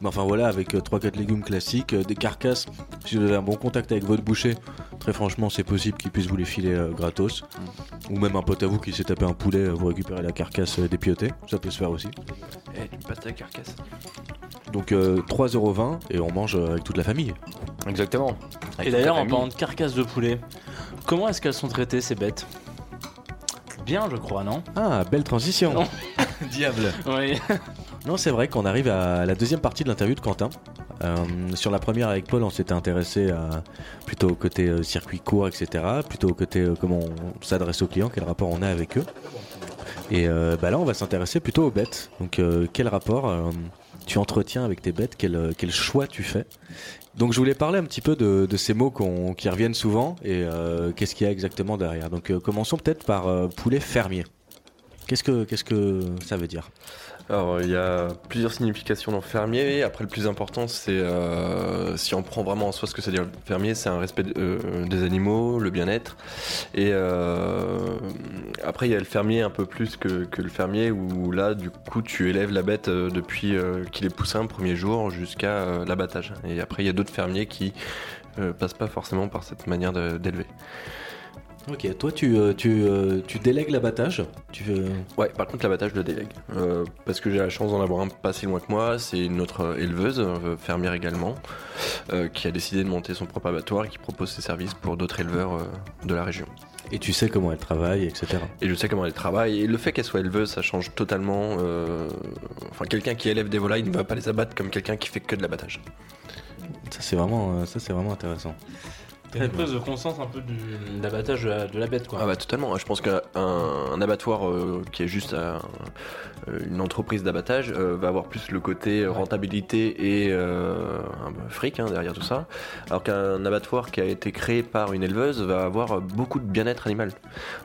Mais enfin voilà, avec 3-4 légumes classiques, euh, des carcasses. Si vous avez un bon contact avec votre boucher, très franchement, c'est possible qu'il puisse vous les filer euh, gratos. Ou même un pote à vous qui s'est tapé un poulet, euh, vous récupérez la carcasse euh, dépiotée. Ça peut se faire aussi. Et du pâté à carcasse. Donc euh, 3,20€ et on mange euh, avec toute la famille. Exactement. Et d'ailleurs, en parlant de carcasse de poulet, comment est-ce qu'elles sont traitées ces bêtes? Bien, je crois, non? Ah, belle transition Non. Diable Oui. Non, c'est vrai qu'on arrive à la deuxième partie de l'interview de Quentin. Euh, sur la première avec Paul, on s'était intéressé à, plutôt au côté euh, circuit court, etc. Plutôt au côté euh, comment on s'adresse aux clients, quel rapport on a avec eux. Et bah là, on va s'intéresser plutôt aux bêtes. Donc, quel rapport tu entretiens avec tes bêtes? Quel, quel choix tu fais? Donc, je voulais parler un petit peu de, ces mots qui reviennent souvent et euh, qu'est-ce qu'il y a exactement derrière. Donc, euh, commençons peut-être par euh, poulet fermier. Qu'est-ce que, qu'est-ce que ça veut dire? Alors, il y a plusieurs significations dans fermier. Après, le plus important, c'est euh, si on prend vraiment en soi ce que ça veut dire fermier, c'est un respect euh, des animaux, le bien-être. Et euh, après, il y a le fermier un peu plus que, que le fermier, où là, du coup, tu élèves la bête euh, depuis euh, qu'il est poussin premier jour jusqu'à euh, l'abattage. Et après, il y a d'autres fermiers qui passent pas forcément par cette manière d'élever. Ok, toi, tu, euh, tu, euh, tu délègues l'abattage tu, Ouais, par contre, l'abattage, je le délègue. Euh, parce que j'ai la chance d'en avoir un pas si loin que moi. C'est une autre éleveuse, fermière également, euh, qui a décidé de monter son propre abattoir et qui propose ses services pour d'autres éleveurs euh, de la région. Et tu sais comment elle travaille, etc. Et je sais comment elle travaille. Et le fait qu'elle soit éleveuse, ça change totalement. Enfin, quelqu'un qui élève des volailles ne va pas les abattre comme quelqu'un qui fait que de l'abattage. Ça, c'est vraiment, ça, c'est vraiment intéressant. Une prise de conscience un peu du- d'abattage de, la- de la bête, quoi. Ah bah totalement, je pense qu'un un abattoir euh, qui est juste euh, une entreprise d'abattage euh, va avoir plus le côté rentabilité et euh, un fric hein, derrière tout ça, alors qu'un abattoir qui a été créé par une éleveuse va avoir beaucoup de bien-être animal.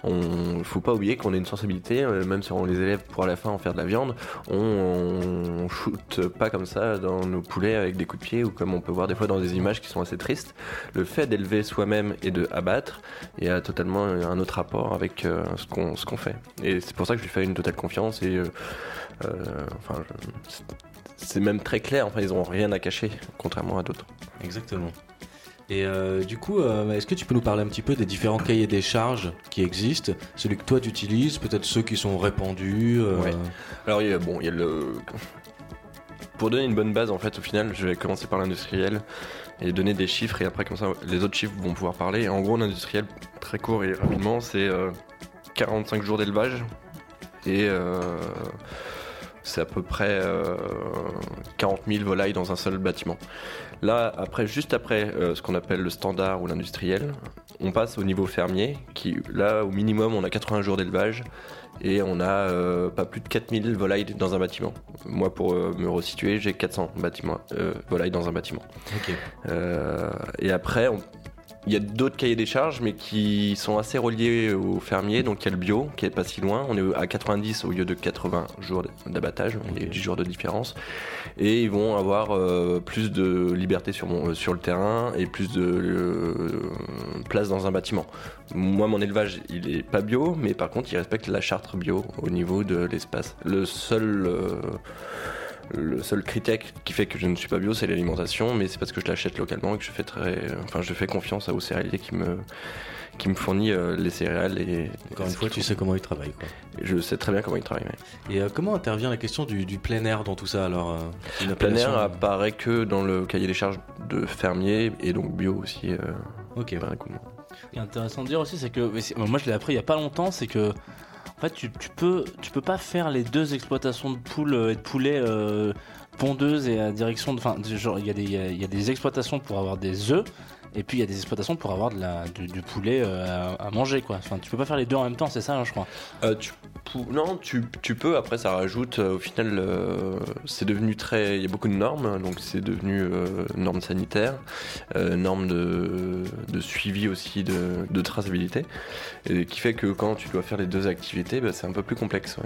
On faut pas oublier qu'on a une sensibilité, même si on les élève pour à la fin en faire de la viande, on, on shoot pas comme ça dans nos poulets avec des coups de pied ou comme on peut voir des fois dans des images qui sont assez tristes. Le fait d'élever soi-même et de abattre, il y a totalement un autre rapport avec euh, ce qu'on fait. Et c'est pour ça que je lui fais une totale confiance et euh, euh, enfin c'est- même très clair. Enfin ils ont rien à cacher contrairement à d'autres. Exactement. Et euh, du coup, euh, est-ce que tu peux nous parler un petit peu des différents cahiers des charges qui existent Celui que toi tu utilises, peut-être ceux qui sont répandus euh, Ouais. Alors il y a, bon il y a le pour donner une bonne base en fait au final je vais commencer par l'industriel et donner des chiffres et après comme ça les autres chiffres vont pouvoir parler. En gros l'industriel très court et rapidement c'est euh, 45 jours d'élevage et euh, c'est à peu près euh, 40 000 volailles dans un seul bâtiment. Là, après, juste après euh, ce qu'on appelle le standard ou l'industriel, on passe au niveau fermier, qui là, au minimum, on a 80 jours d'élevage et on a euh, pas plus de 4000 volailles dans un bâtiment. Moi, pour euh, me resituer, j'ai 400 bâtiments, euh, volailles dans un bâtiment. Et après, on- il y a d'autres cahiers des charges, mais qui sont assez reliés aux fermiers. Donc il y a le bio, qui est pas si loin. On est à 90 au lieu de 80 jours d'abattage. Y a 10 jours de différence. Et ils vont avoir euh, plus de liberté euh, sur le terrain et plus de euh, place dans un bâtiment. Moi, mon élevage, il est pas bio, mais par contre, il respecte la charte bio au niveau de l'espace. Le seul. Le seul critère qui fait que je ne suis pas bio, c'est l'alimentation, mais c'est parce que je l'achète localement et que je fais très, enfin, je fais confiance à aux céréaliers qui me, qui me fournit euh, les céréales et Encore une fois, tu sais comment ils travaillent. Quoi. je sais très bien comment ils travaillent. ouais. Et euh, comment intervient la question du, du plein air dans tout ça alors euh, une Plein air apparaît que dans le cahier des charges de fermier et donc bio aussi. euh, Ok. Ce qui est intéressant de dire aussi, c'est que moi je l'ai appris il y a pas longtemps, c'est que fait tu, peux pas faire les deux exploitations de poules euh, et de poulets euh, pondeuses et à direction de enfin genre il y a y a des exploitations pour avoir des œufs et puis il y a des exploitations pour avoir de la du, poulet euh, à, manger quoi. Enfin tu peux pas faire les deux en même temps, c'est ça hein, je crois. Euh, tu non, tu, tu peux. Après, ça rajoute. euh, au final, euh, c'est devenu très. Il y a beaucoup de normes. Donc, c'est devenu normes sanitaires, normes de, de suivi aussi, de, de traçabilité. Et qui fait que quand tu dois faire les deux activités, bah, c'est un peu plus complexe.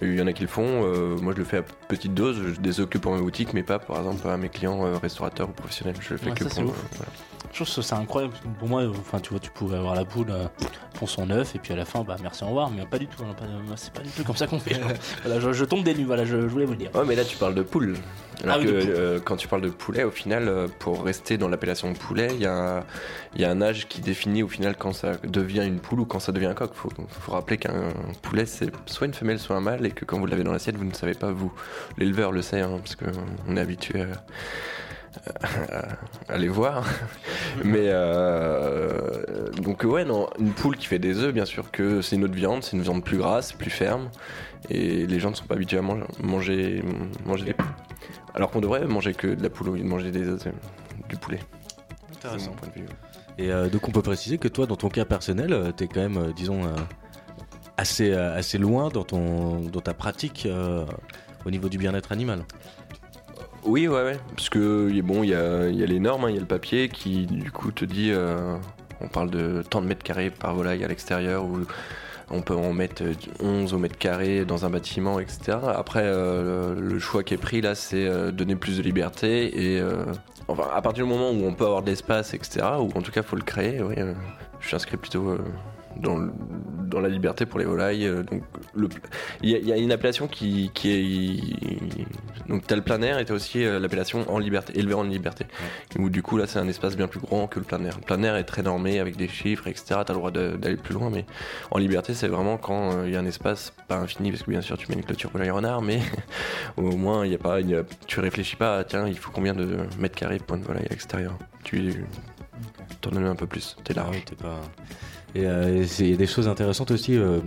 Il y en a qui le font. euh, moi, je le fais à petite dose. Je des œufs que pour ma boutique, mais pas, par exemple, à mes clients euh, restaurateurs ou professionnels. Je le fais Ouais, que ça, pour. ouf. voilà. Je trouve que c'est incroyable. parce que Pour moi, enfin, tu vois, tu pouvais avoir la poule euh, pour son œuf et puis à la fin, bah merci, au revoir. Mais pas du tout. hein, pas- c'est pas du tout comme ça qu'on fait. voilà, je, je tombe des nues. Voilà, je, je voulais vous le dire. Ouais, mais là tu parles de poule. Alors Ah oui, que de poule. euh, quand tu parles de poulet, au final, euh, pour rester dans l'appellation poulet, il y, a un- il y a un âge qui définit au final quand ça devient une poule ou quand ça devient un coq. Faut, faut rappeler qu'un poulet c'est soit une femelle, soit un mâle, et que quand vous l'avez dans l'assiette, vous ne savez pas vous. L'éleveur le sait, hein, parce qu'on est habitué à, à- à les voir. Mais euh, donc ouais, non, une poule qui fait des œufs, bien sûr que c'est une autre viande, c'est une viande plus grasse, plus ferme, et les gens ne sont pas habitués à manger, manger, manger des alors qu'on devrait manger que de la poule au lieu de manger des œufs, euh, du poulet. Mon point de vue. Et euh, donc on peut préciser que toi, dans ton cas personnel, euh, t'es quand même, euh, disons, euh, assez, euh, assez loin dans, ton, dans ta pratique euh, au niveau du bien-être animal. Oui, ouais, ouais. Parce que bon, il y a, les normes, hein, il y a le papier qui du coup te dit, euh, on parle de tant de mètres carrés par volaille à l'extérieur ou on peut en mettre 11 au mètre carré dans un bâtiment, etc. Après, euh, le choix qui est pris là, c'est euh, donner plus de liberté et euh, enfin à partir du moment où on peut avoir de l'espace, etc. Ou en tout cas, faut le créer. Oui, je suis inscrit plutôt. Dans, la liberté pour les volailles. euh, donc, le- il y, a- il y a une appellation qui, qui est. Donc, tu as le plein air et tu as aussi euh, l'appellation en liberté, élevé en liberté. Où du coup, là, c'est un espace bien plus grand que le plein air. Le plein air est très normé avec des chiffres, etc. Tu as le droit d'aller plus loin, mais en liberté, c'est vraiment quand euh, il y a un espace, pas infini, parce que bien sûr, tu mets une clôture volaille renard, mais au moins, il y a pas, il y a- tu réfléchis pas à tiens, il faut combien de mètres carrés pour une volaille à l'extérieur. Tu t'en donnes un peu plus, t'es large. t'es pas. Et euh, il y a des choses intéressantes aussi euh,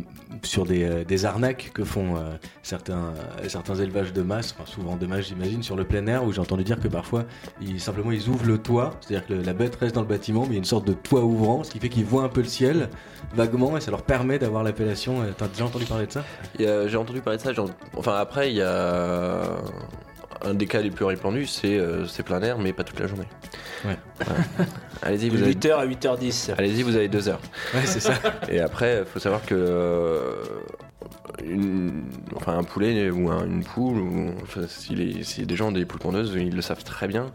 sur des, euh, des arnaques que font certains, certains élevages de masse, enfin souvent de masse j'imagine, sur le plein air où j'ai entendu dire que parfois ils, simplement ils ouvrent le toit, c'est-à-dire que la bête reste dans le bâtiment mais il y a une sorte de toit ouvrant, ce qui fait qu'ils voient un peu le ciel vaguement et ça leur permet d'avoir l'appellation. T'as déjà entendu parler de ça? J'ai entendu parler de ça. Enfin, après, il y a un des cas les plus répandus, c'est euh, c'est plein air, mais pas toute la journée. Ouais. Allez-y, vous avez. 8h à 8h10. Allez-y, vous avez deux heures. Ouais, c'est ça. Et après, il faut savoir que euh, une- enfin, un poulet ou un- une poule, ou, enfin, si, les, si des gens ont des poules tondeuses, ils le savent très bien,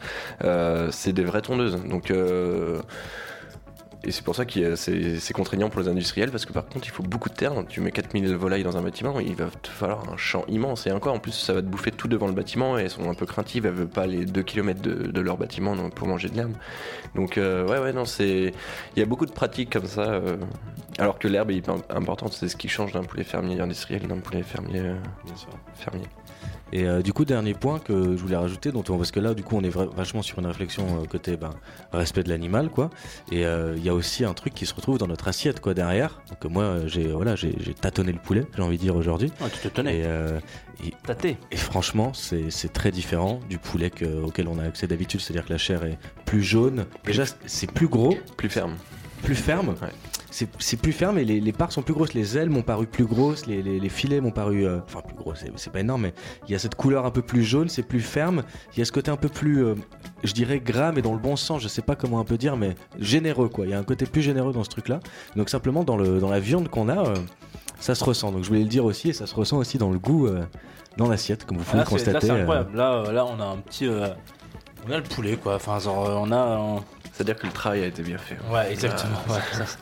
euh, c'est des vraies tondeuses. Donc, euh, et c'est pour ça que c'est contraignant pour les industriels, parce que par contre, il faut beaucoup de terre. Tu mets 4000 volailles dans un bâtiment, il va te falloir un champ immense. Et encore, en plus, ça va te bouffer tout devant le bâtiment, et elles sont un peu craintives, elles veulent pas les 2 km de, leur bâtiment pour manger de l'herbe. Donc, euh, ouais, ouais, non, c'est. Il y a beaucoup de pratiques comme ça. euh, alors que l'herbe est hyper importante, c'est ce qui change d'un poulet fermier industriel d'un poulet fermier euh, fermier. Et euh, du coup, dernier point que je voulais rajouter, dont on- parce que là, du coup, on est vachement sur une réflexion euh, côté ben, respect de l'animal, quoi. Et euh, il y a aussi un truc qui se retrouve dans notre assiette, quoi, derrière. Donc moi, j'ai voilà, j'ai tâtonné le poulet, j'ai envie de dire aujourd'hui. Ouais, tu te tenais. Et, et, Tâté. et franchement, c'est c'est très différent du poulet que- auquel on a accès d'habitude. C'est-à-dire que la chair est plus jaune. Déjà, c'est plus gros, Plus ferme. plus ferme. Ouais. C'est c'est plus ferme et les, les parts sont plus grosses. Les ailes m'ont paru plus grosses, les, les- les filets m'ont paru. euh, enfin, plus gros, c'est pas énorme, mais il y a cette couleur un peu plus jaune, c'est plus ferme. Il y a ce côté un peu plus, euh, je dirais, gras, mais dans le bon sens, je sais pas comment on peut dire, mais généreux, quoi. Il y a un côté plus généreux dans ce truc-là. Donc, simplement, dans, le, dans la viande qu'on a, euh, ça se ressent. Donc, je voulais le dire aussi, et ça se ressent aussi dans le goût, euh, dans l'assiette, comme vous pouvez Là, le là, constater. c'est euh, incroyable. Là, euh, là, on a un petit. euh, on a le poulet, quoi. Enfin, genre, on a. un- C'est-à-dire que le travail a été bien fait. Ouais, exactement. ouais, ça.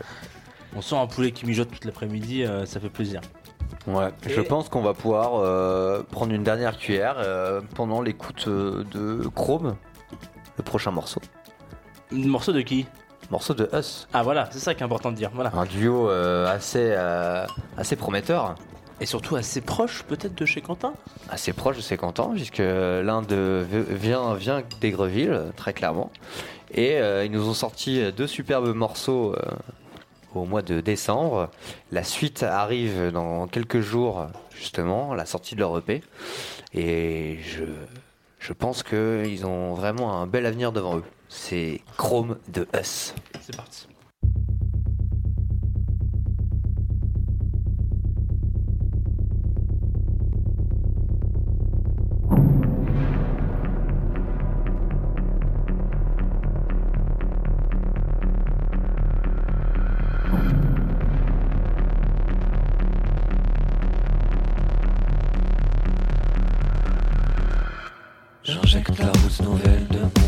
On sent un poulet qui mijote toute l'après-midi, euh, ça fait plaisir. Ouais, je pense qu'on va pouvoir euh, prendre une dernière cuillère euh, pendant l'écoute de Chrome, le prochain morceau. Un morceau de qui? Morceau de Us. Ah voilà, c'est ça qui est important de dire. Un duo assez, prometteur. Et surtout assez proche peut-être de chez Quentin? Assez proche de chez Quentin, puisque l'un de vient, vient d'Aigreville, très clairement. Et ils nous ont sorti deux superbes morceaux au mois de décembre. La suite arrive dans quelques jours, justement, la sortie de leur EP. Et je, je pense qu'ils ont vraiment un bel avenir devant eux. C'est Chrome de Us. C'est parti. J'écoute la route nouvelle de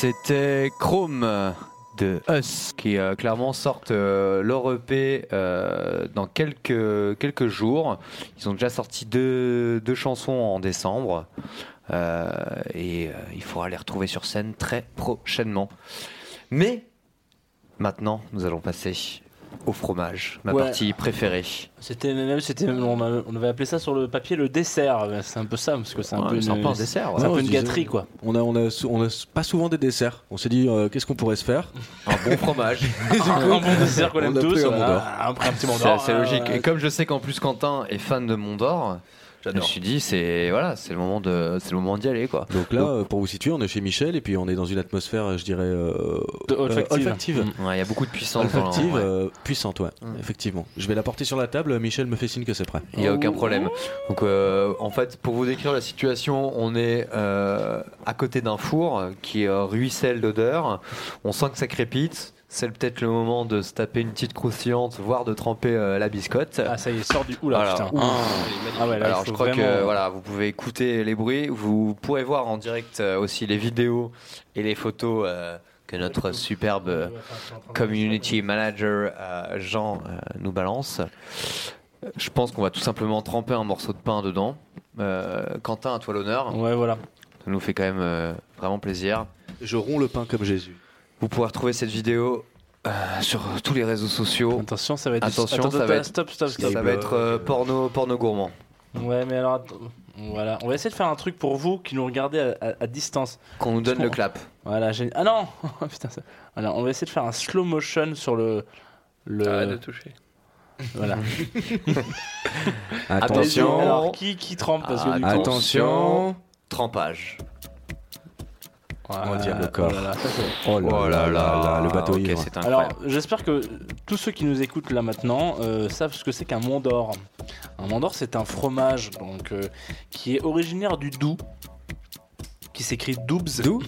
C'était Chrome de Us qui euh, clairement sortent euh, leur EP euh, dans quelques, jours. Ils ont déjà sorti deux, deux chansons en décembre et il faudra les retrouver sur scène très prochainement. Mais maintenant, nous allons passer au fromage, ma partie préférée. C'était même, c'était, on, on, avait appelé ça sur le papier le dessert. C'est un peu ça parce que c'est un peu une, un dessert, ouais. un peu une gâterie quoi. On a, on a, on a, pas souvent des desserts. On s'est dit euh, qu'est-ce qu'on pourrait se faire? Un bon fromage, un, bon dessert qu'on aime tous. Un, un, petit Mondor. C'est euh, logique. Et euh, comme je sais qu'en plus Quentin est fan de Mondor je me suis dit c'est voilà, c'est le moment de c'est le moment d'y aller quoi. Donc là, euh, pour vous situer, on est chez Michel et puis on est dans une atmosphère, euh, je dirais, euh, olfactive. euh, olfactive. Mm. Ouais, il y a beaucoup de puissance dans Olfactive, ouais. euh, puissante, ouais, Mm. effectivement. Je vais la porter sur la table. Michel me fait signe que c'est prêt. Il n'y a aucun problème. Donc, euh, en fait, pour vous décrire la situation, on est euh, à côté d'un four qui euh, ruisselle d'odeur. On sent que ça crépite. C'est peut-être le moment de se taper une petite croustillante, voire de tremper euh, la biscotte. Ah, ça y est, sort du. Oula, Voilà. putain. Ouh. Ah ouais, là, Alors, je crois vraiment- que voilà, vous pouvez écouter les bruits. Vous pourrez voir en direct euh, aussi les vidéos et les photos euh, que notre superbe euh, community manager euh, Jean euh, nous balance. Je pense qu'on va tout simplement tremper un morceau de pain dedans. Euh, Quentin, à toi l'honneur. Ouais, voilà. Ça nous fait quand même euh, vraiment plaisir. Je romps le pain comme Jésus. Vous pourrez retrouver cette vidéo euh, sur tous les réseaux sociaux. Attention, ça va être. Attention, Attends, ça attends, va être- Stop, stop, stop. Ça va être euh, porno, porno gourmand. Ouais, mais alors. Voilà, on va essayer de faire un truc pour vous qui nous regardez à, à- à distance. Qu'on nous donne le clap. Voilà, génial. Ah non Putain, ça- voilà, on va essayer de faire un slow motion sur le. le... Arrête de toucher. Voilà. Attention. Alors, qui, qui trempe? Parce que du coup- Attention. Trempage. On le corps. ça, c'est- Oh là là là là, le bateau Alors, j'espère que tous ceux qui nous écoutent là maintenant euh, savent ce que c'est qu'un Mont d'Or. Un Mont d'Or, c'est un fromage donc, euh, qui est originaire du Doubs, qui s'écrit Doubs. D'où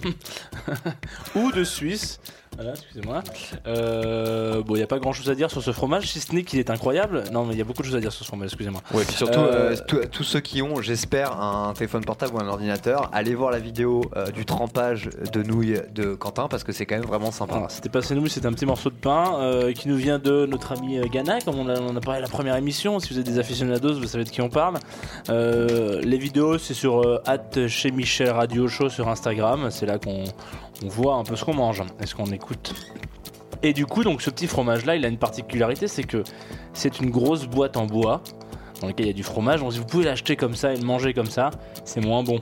ou de Suisse. Voilà, excusez-moi. Euh, bon, il n'y a pas grand chose à dire sur ce fromage, si ce n'est qu'il est incroyable. Non, mais il y a beaucoup de choses à dire sur ce fromage, excusez-moi. Ouais, puis surtout, Euh, euh, tous- ceux qui ont, j'espère, un téléphone portable ou un ordinateur, allez voir la vidéo du trempage de nouilles de Quentin parce que c'est quand même vraiment sympa. Voilà, c'était pas nous, c'était un petit morceau de pain qui nous vient de notre ami Ghana, comme on a, on a parlé à la première émission. Si vous êtes des aficionados, vous savez de qui on parle. Les vidéos, c'est sur at chez Michel Radio Show sur Instagram. C'est là qu'on on voit un peu ce qu'on mange et ce qu'on écoute. Et du coup, donc ce petit fromage là, il a une particularité, c'est que c'est une grosse boîte en bois dans laquelle il y a du fromage. Donc si vous pouvez l'acheter comme ça et le manger comme ça, c'est moins bon.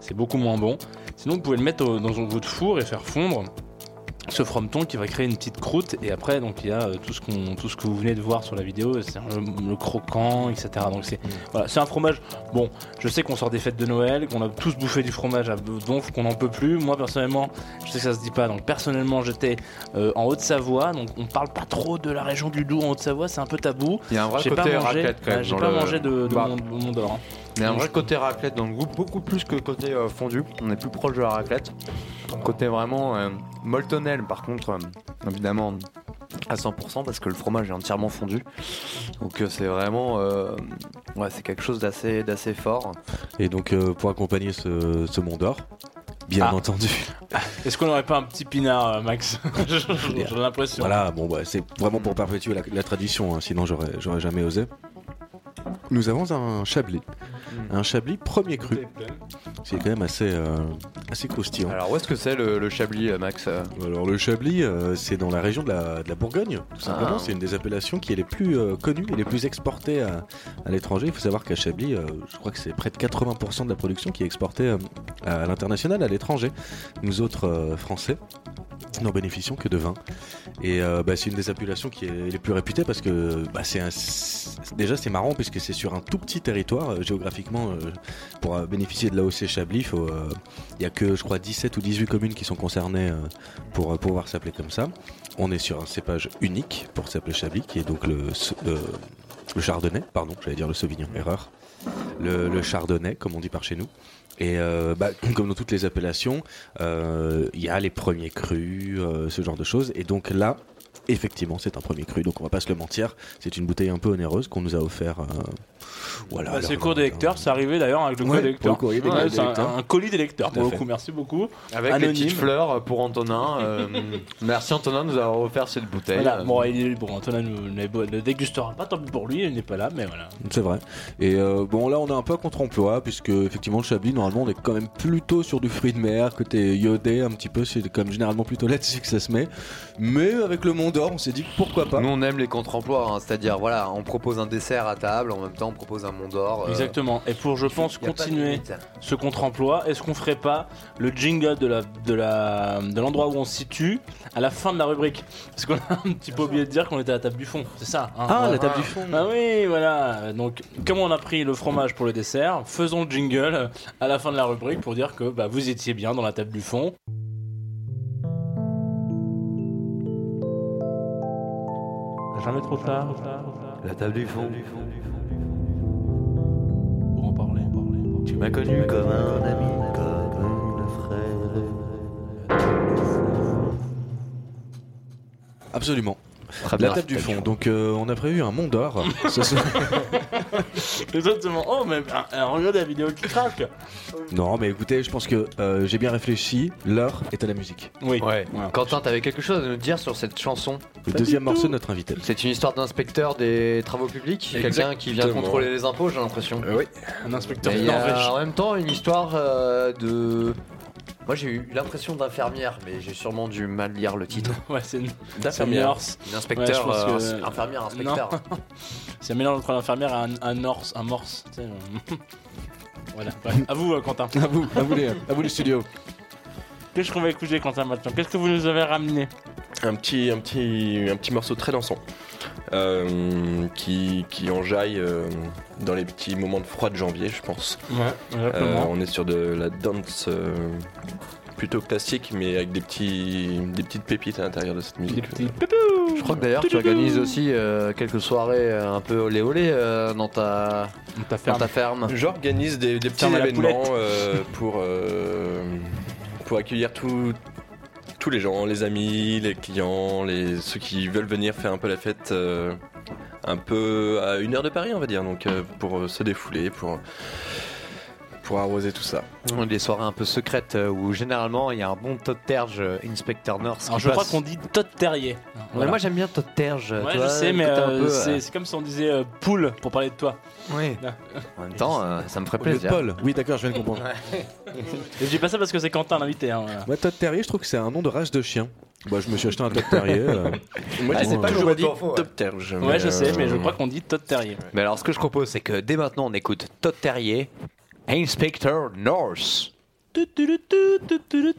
C'est beaucoup moins bon. Sinon, vous pouvez le mettre dans votre four et faire fondre ce frometon qui va créer une petite croûte et après donc il y a euh, tout ce qu'on tout ce que vous venez de voir sur la vidéo c'est le, le croquant etc donc c'est voilà c'est un fromage bon je sais qu'on sort des fêtes de Noël qu'on a tous bouffé du fromage à donf qu'on n'en peut plus moi personnellement je sais que ça se dit pas donc personnellement j'étais euh, en Haute-Savoie donc on parle pas trop de la région du Doubs en Haute-Savoie c'est un peu tabou Il y a un vrai j'ai côté pas mangé raclette quand même. j'ai pas le- mangé de, de Bah, mon, mon d'or hein. Il y a un vrai côté raclette dans le groupe, beaucoup plus que côté euh, fondu. On est plus proche de la raclette. Côté vraiment euh, moltonnel, par contre, euh, évidemment à 100% parce que le fromage est entièrement fondu. Donc euh, c'est vraiment, euh, ouais, c'est quelque chose d'assez, d'assez fort. Et donc, euh, pour accompagner ce, ce Mont d'Or, bien Ah. entendu. est-ce qu'on n'aurait pas un petit pinard euh, Max j'ai j'ai l'impression Voilà, bon, bah, c'est vraiment pour perpétuer la, la tradition, hein, sinon j'aurais, j'aurais jamais osé. Nous avons un chablis. Un chablis premier cru. C'est quand même assez, euh, assez croustillant. Alors où est-ce que c'est le, le Chablis, euh, Max euh Alors le Chablis, euh, c'est dans la région de la, de la Bourgogne, tout simplement. Ah. C'est une des appellations qui est les plus euh, connues et les plus exportées à, à l'étranger. Il faut savoir qu'à Chablis, je crois que c'est près de 80% de la production qui est exportée à l'international, à l'étranger. Nous autres euh, N'en bénéficions que de vin. Et euh, bah, c'est une des appellations qui est les plus réputées parce que bah, c'est déjà c'est marrant puisque c'est sur un tout petit territoire euh, géographiquement. euh, pour bénéficier de l'AOC Chablis, il faut, euh, il y a que je crois 17 ou 18 communes qui sont concernées pour pouvoir s'appeler comme ça. On est sur un cépage unique pour s'appeler Chablis, qui est donc le, chardonnay, pardon, j'allais dire le sauvignon, erreur. Le chardonnay, comme on dit par chez nous. Et euh, bah, comme dans toutes les appellations, euh, il y a les premiers crus, euh, ce genre de choses. Et donc là, effectivement, c'est un premier cru. Donc on va pas se le mentir, c'est une bouteille un peu onéreuse qu'on nous a offert. Euh, voilà. Bah, c'est cours des euh, lecteurs, c'est arrivé d'ailleurs avec le Ouais, cours des pour le lecteurs. courrier des- Ouais, c'est un, colis des pour le coup, merci beaucoup. Avec Anonyme. les petites fleurs pour Antonin. euh, merci Antonin de nous avoir offert cette bouteille. Voilà, Euh, bon, il est- bon, Antonin ne, ne- ne dégustera pas, tant pis pour lui, il n'est pas là, mais voilà. C'est vrai. Et euh, bon, là, on est un peu à contre-emploi, puisque effectivement, le Chablis, normalement, on est quand même plutôt sur du fruit de mer, côté iodé, un petit peu. C'est comme généralement plutôt là-dessus que ça se met. Mais avec le Mont d'or, on s'est dit pourquoi pas. Nous on aime les contre-emplois, hein, c'est-à-dire voilà, on propose un dessert à table, en même temps on propose un Mont d'Or. euh, Exactement. Et pour, je pense, continuer ce contre-emploi, est-ce qu'on ferait pas le jingle de la de la de l'endroit où on se situe à la fin de la rubrique? Parce qu'on a un petit peu oublié de dire qu'on était à la table du fond, c'est ça hein? Ah, Ouais. la table du fond. Ah oui, voilà. Donc, comme on a pris le fromage pour le dessert, faisons le jingle à la fin de la rubrique pour dire que bah, vous étiez bien dans la table du fond. Jamais trop tard. La table du fond. Tu m'as connu comme un ami, comme un frère. Absolument. Très La table du fond. Donc euh, on a prévu un Mont d'Or. Exactement. Oh, mais ah, regarde la vidéo qui craque. non, mais écoutez, je pense que euh, j'ai bien réfléchi. L'heure est à la musique. Oui. Ouais. Voilà. Quentin, t'avais quelque chose à nous dire sur cette chanson Le deuxième morceau de notre invité. C'est une histoire d'inspecteur des travaux publics, quelqu'un qui vient contrôler les impôts, j'ai l'impression. Euh, oui. Un inspecteur norvège. a en même temps une histoire euh, de. Moi j'ai eu l'impression d'infirmière, mais j'ai sûrement du mal lire le titre. Ouais, c'est une, D'infirmière. Une Ouais, inspecteur, je pense euh, que- infirmière, inspecteur. C'est un mélange entre l'infirmière et un, un norse. Un morse. tu sais, euh. voilà. À vous, euh, Quentin. À vous, à vous les, à vous les studios. Qu'est-ce qu'on va écouter, Quentin, maintenant? Qu'est-ce que vous nous avez ramené? Un petit, un petit, un petit morceau très dansant euh, qui, qui enjaille euh, dans les petits moments de froid de janvier, je pense. Ouais, Euh, on est sur de la danse euh, plutôt classique, mais avec des petits, des petites pépites à l'intérieur de cette musique. Je crois que d'ailleurs tu organises aussi euh, quelques soirées euh, un peu olé olé euh, dans ta, Ta dans ferme. ta ferme. J'organise des, des petits événements euh, pour, euh, pour accueillir tout- tous les gens, les amis, les clients, les, ceux qui veulent venir faire un peu la fête euh, un peu à une heure de Paris, on va dire, donc euh, pour euh, se défouler, pour, pour arroser tout ça. Des soirées un peu secrètes euh, où généralement il y a un bon Todd Terge, euh, inspecteur Nurse. Alors, je crois qu'on dit Todd Terrier. Voilà. moi j'aime bien Todd Terge. Ouais, je sais, mais euh, c'est euh, comme si on disait euh, poule pour parler de toi. Oui. En même temps, euh, ça me ferait plaisir. Paul. Oui, d'accord, je viens de comprendre. Je dis pas ça parce que c'est Quentin l'invité. Hein, voilà. Moi, Todd Terrier, je trouve que c'est un nom de race de chien. Bah, je me suis acheté un Todd Terrier. euh. Moi, Ah, je c'est sais pas toujours dit retour faux, ouais. top terge. Ouais, je sais, mais je crois qu'on dit Todd Terrier. Mais alors ce que je propose c'est que dès maintenant on écoute Todd Terrier, Inspector Norse. Tu, tu, tu,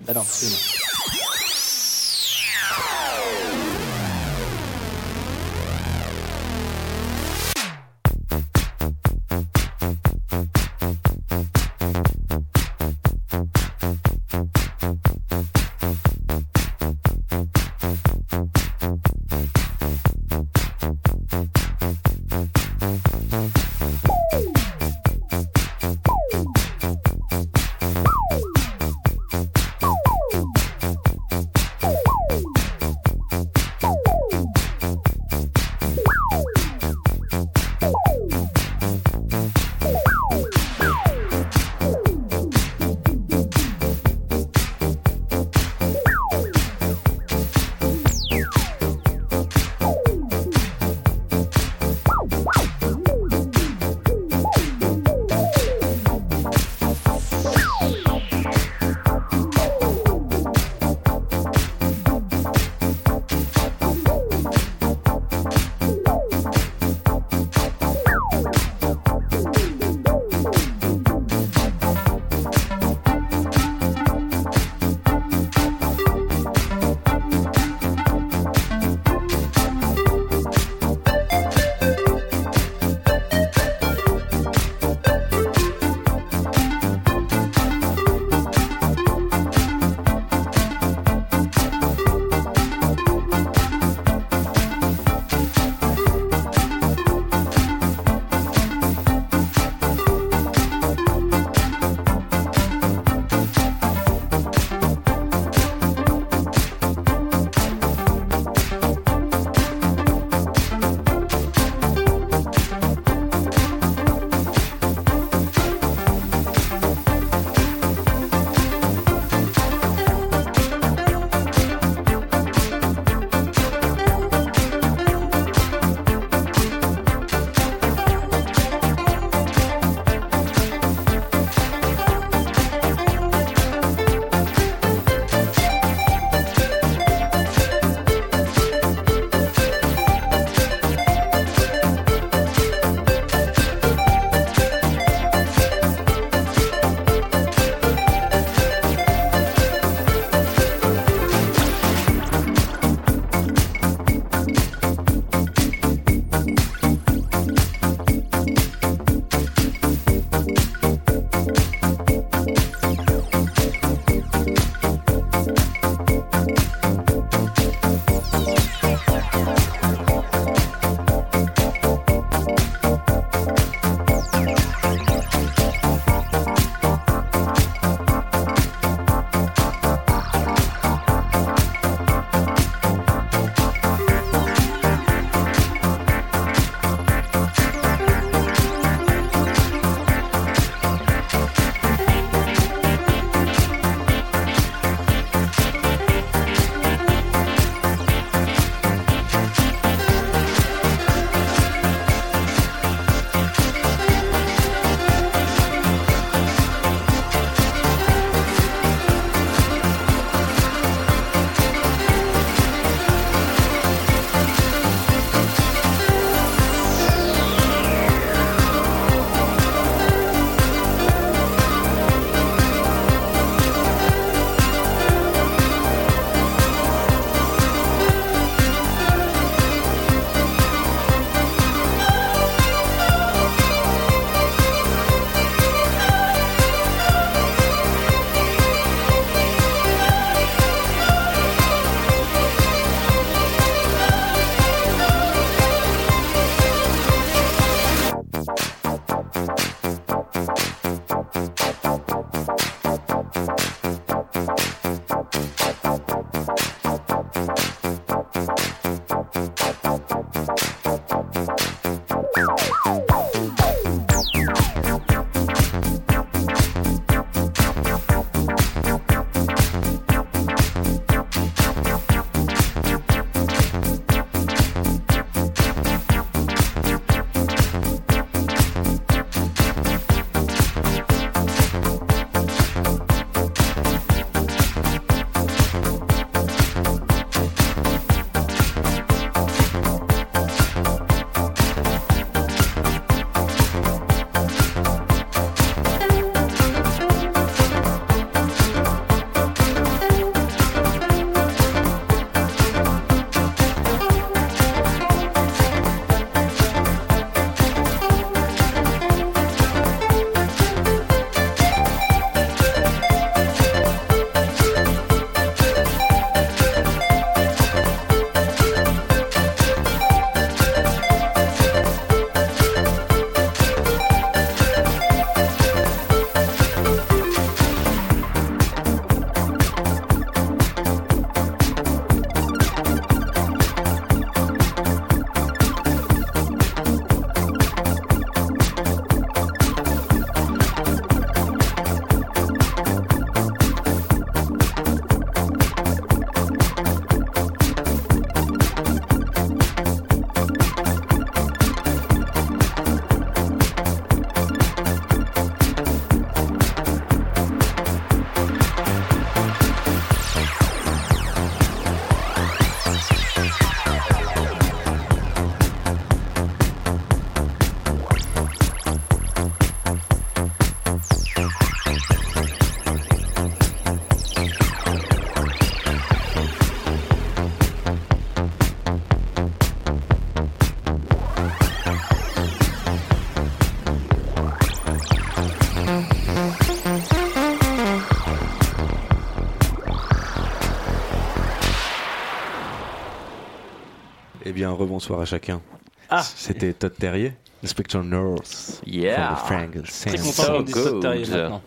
Ah excuse-moi. bien, rebonsoir à chacun. Ah. C'était Todd Terrier, Inspector North. Yeah. the Très content qu'on dise So Todd Terrier maintenant.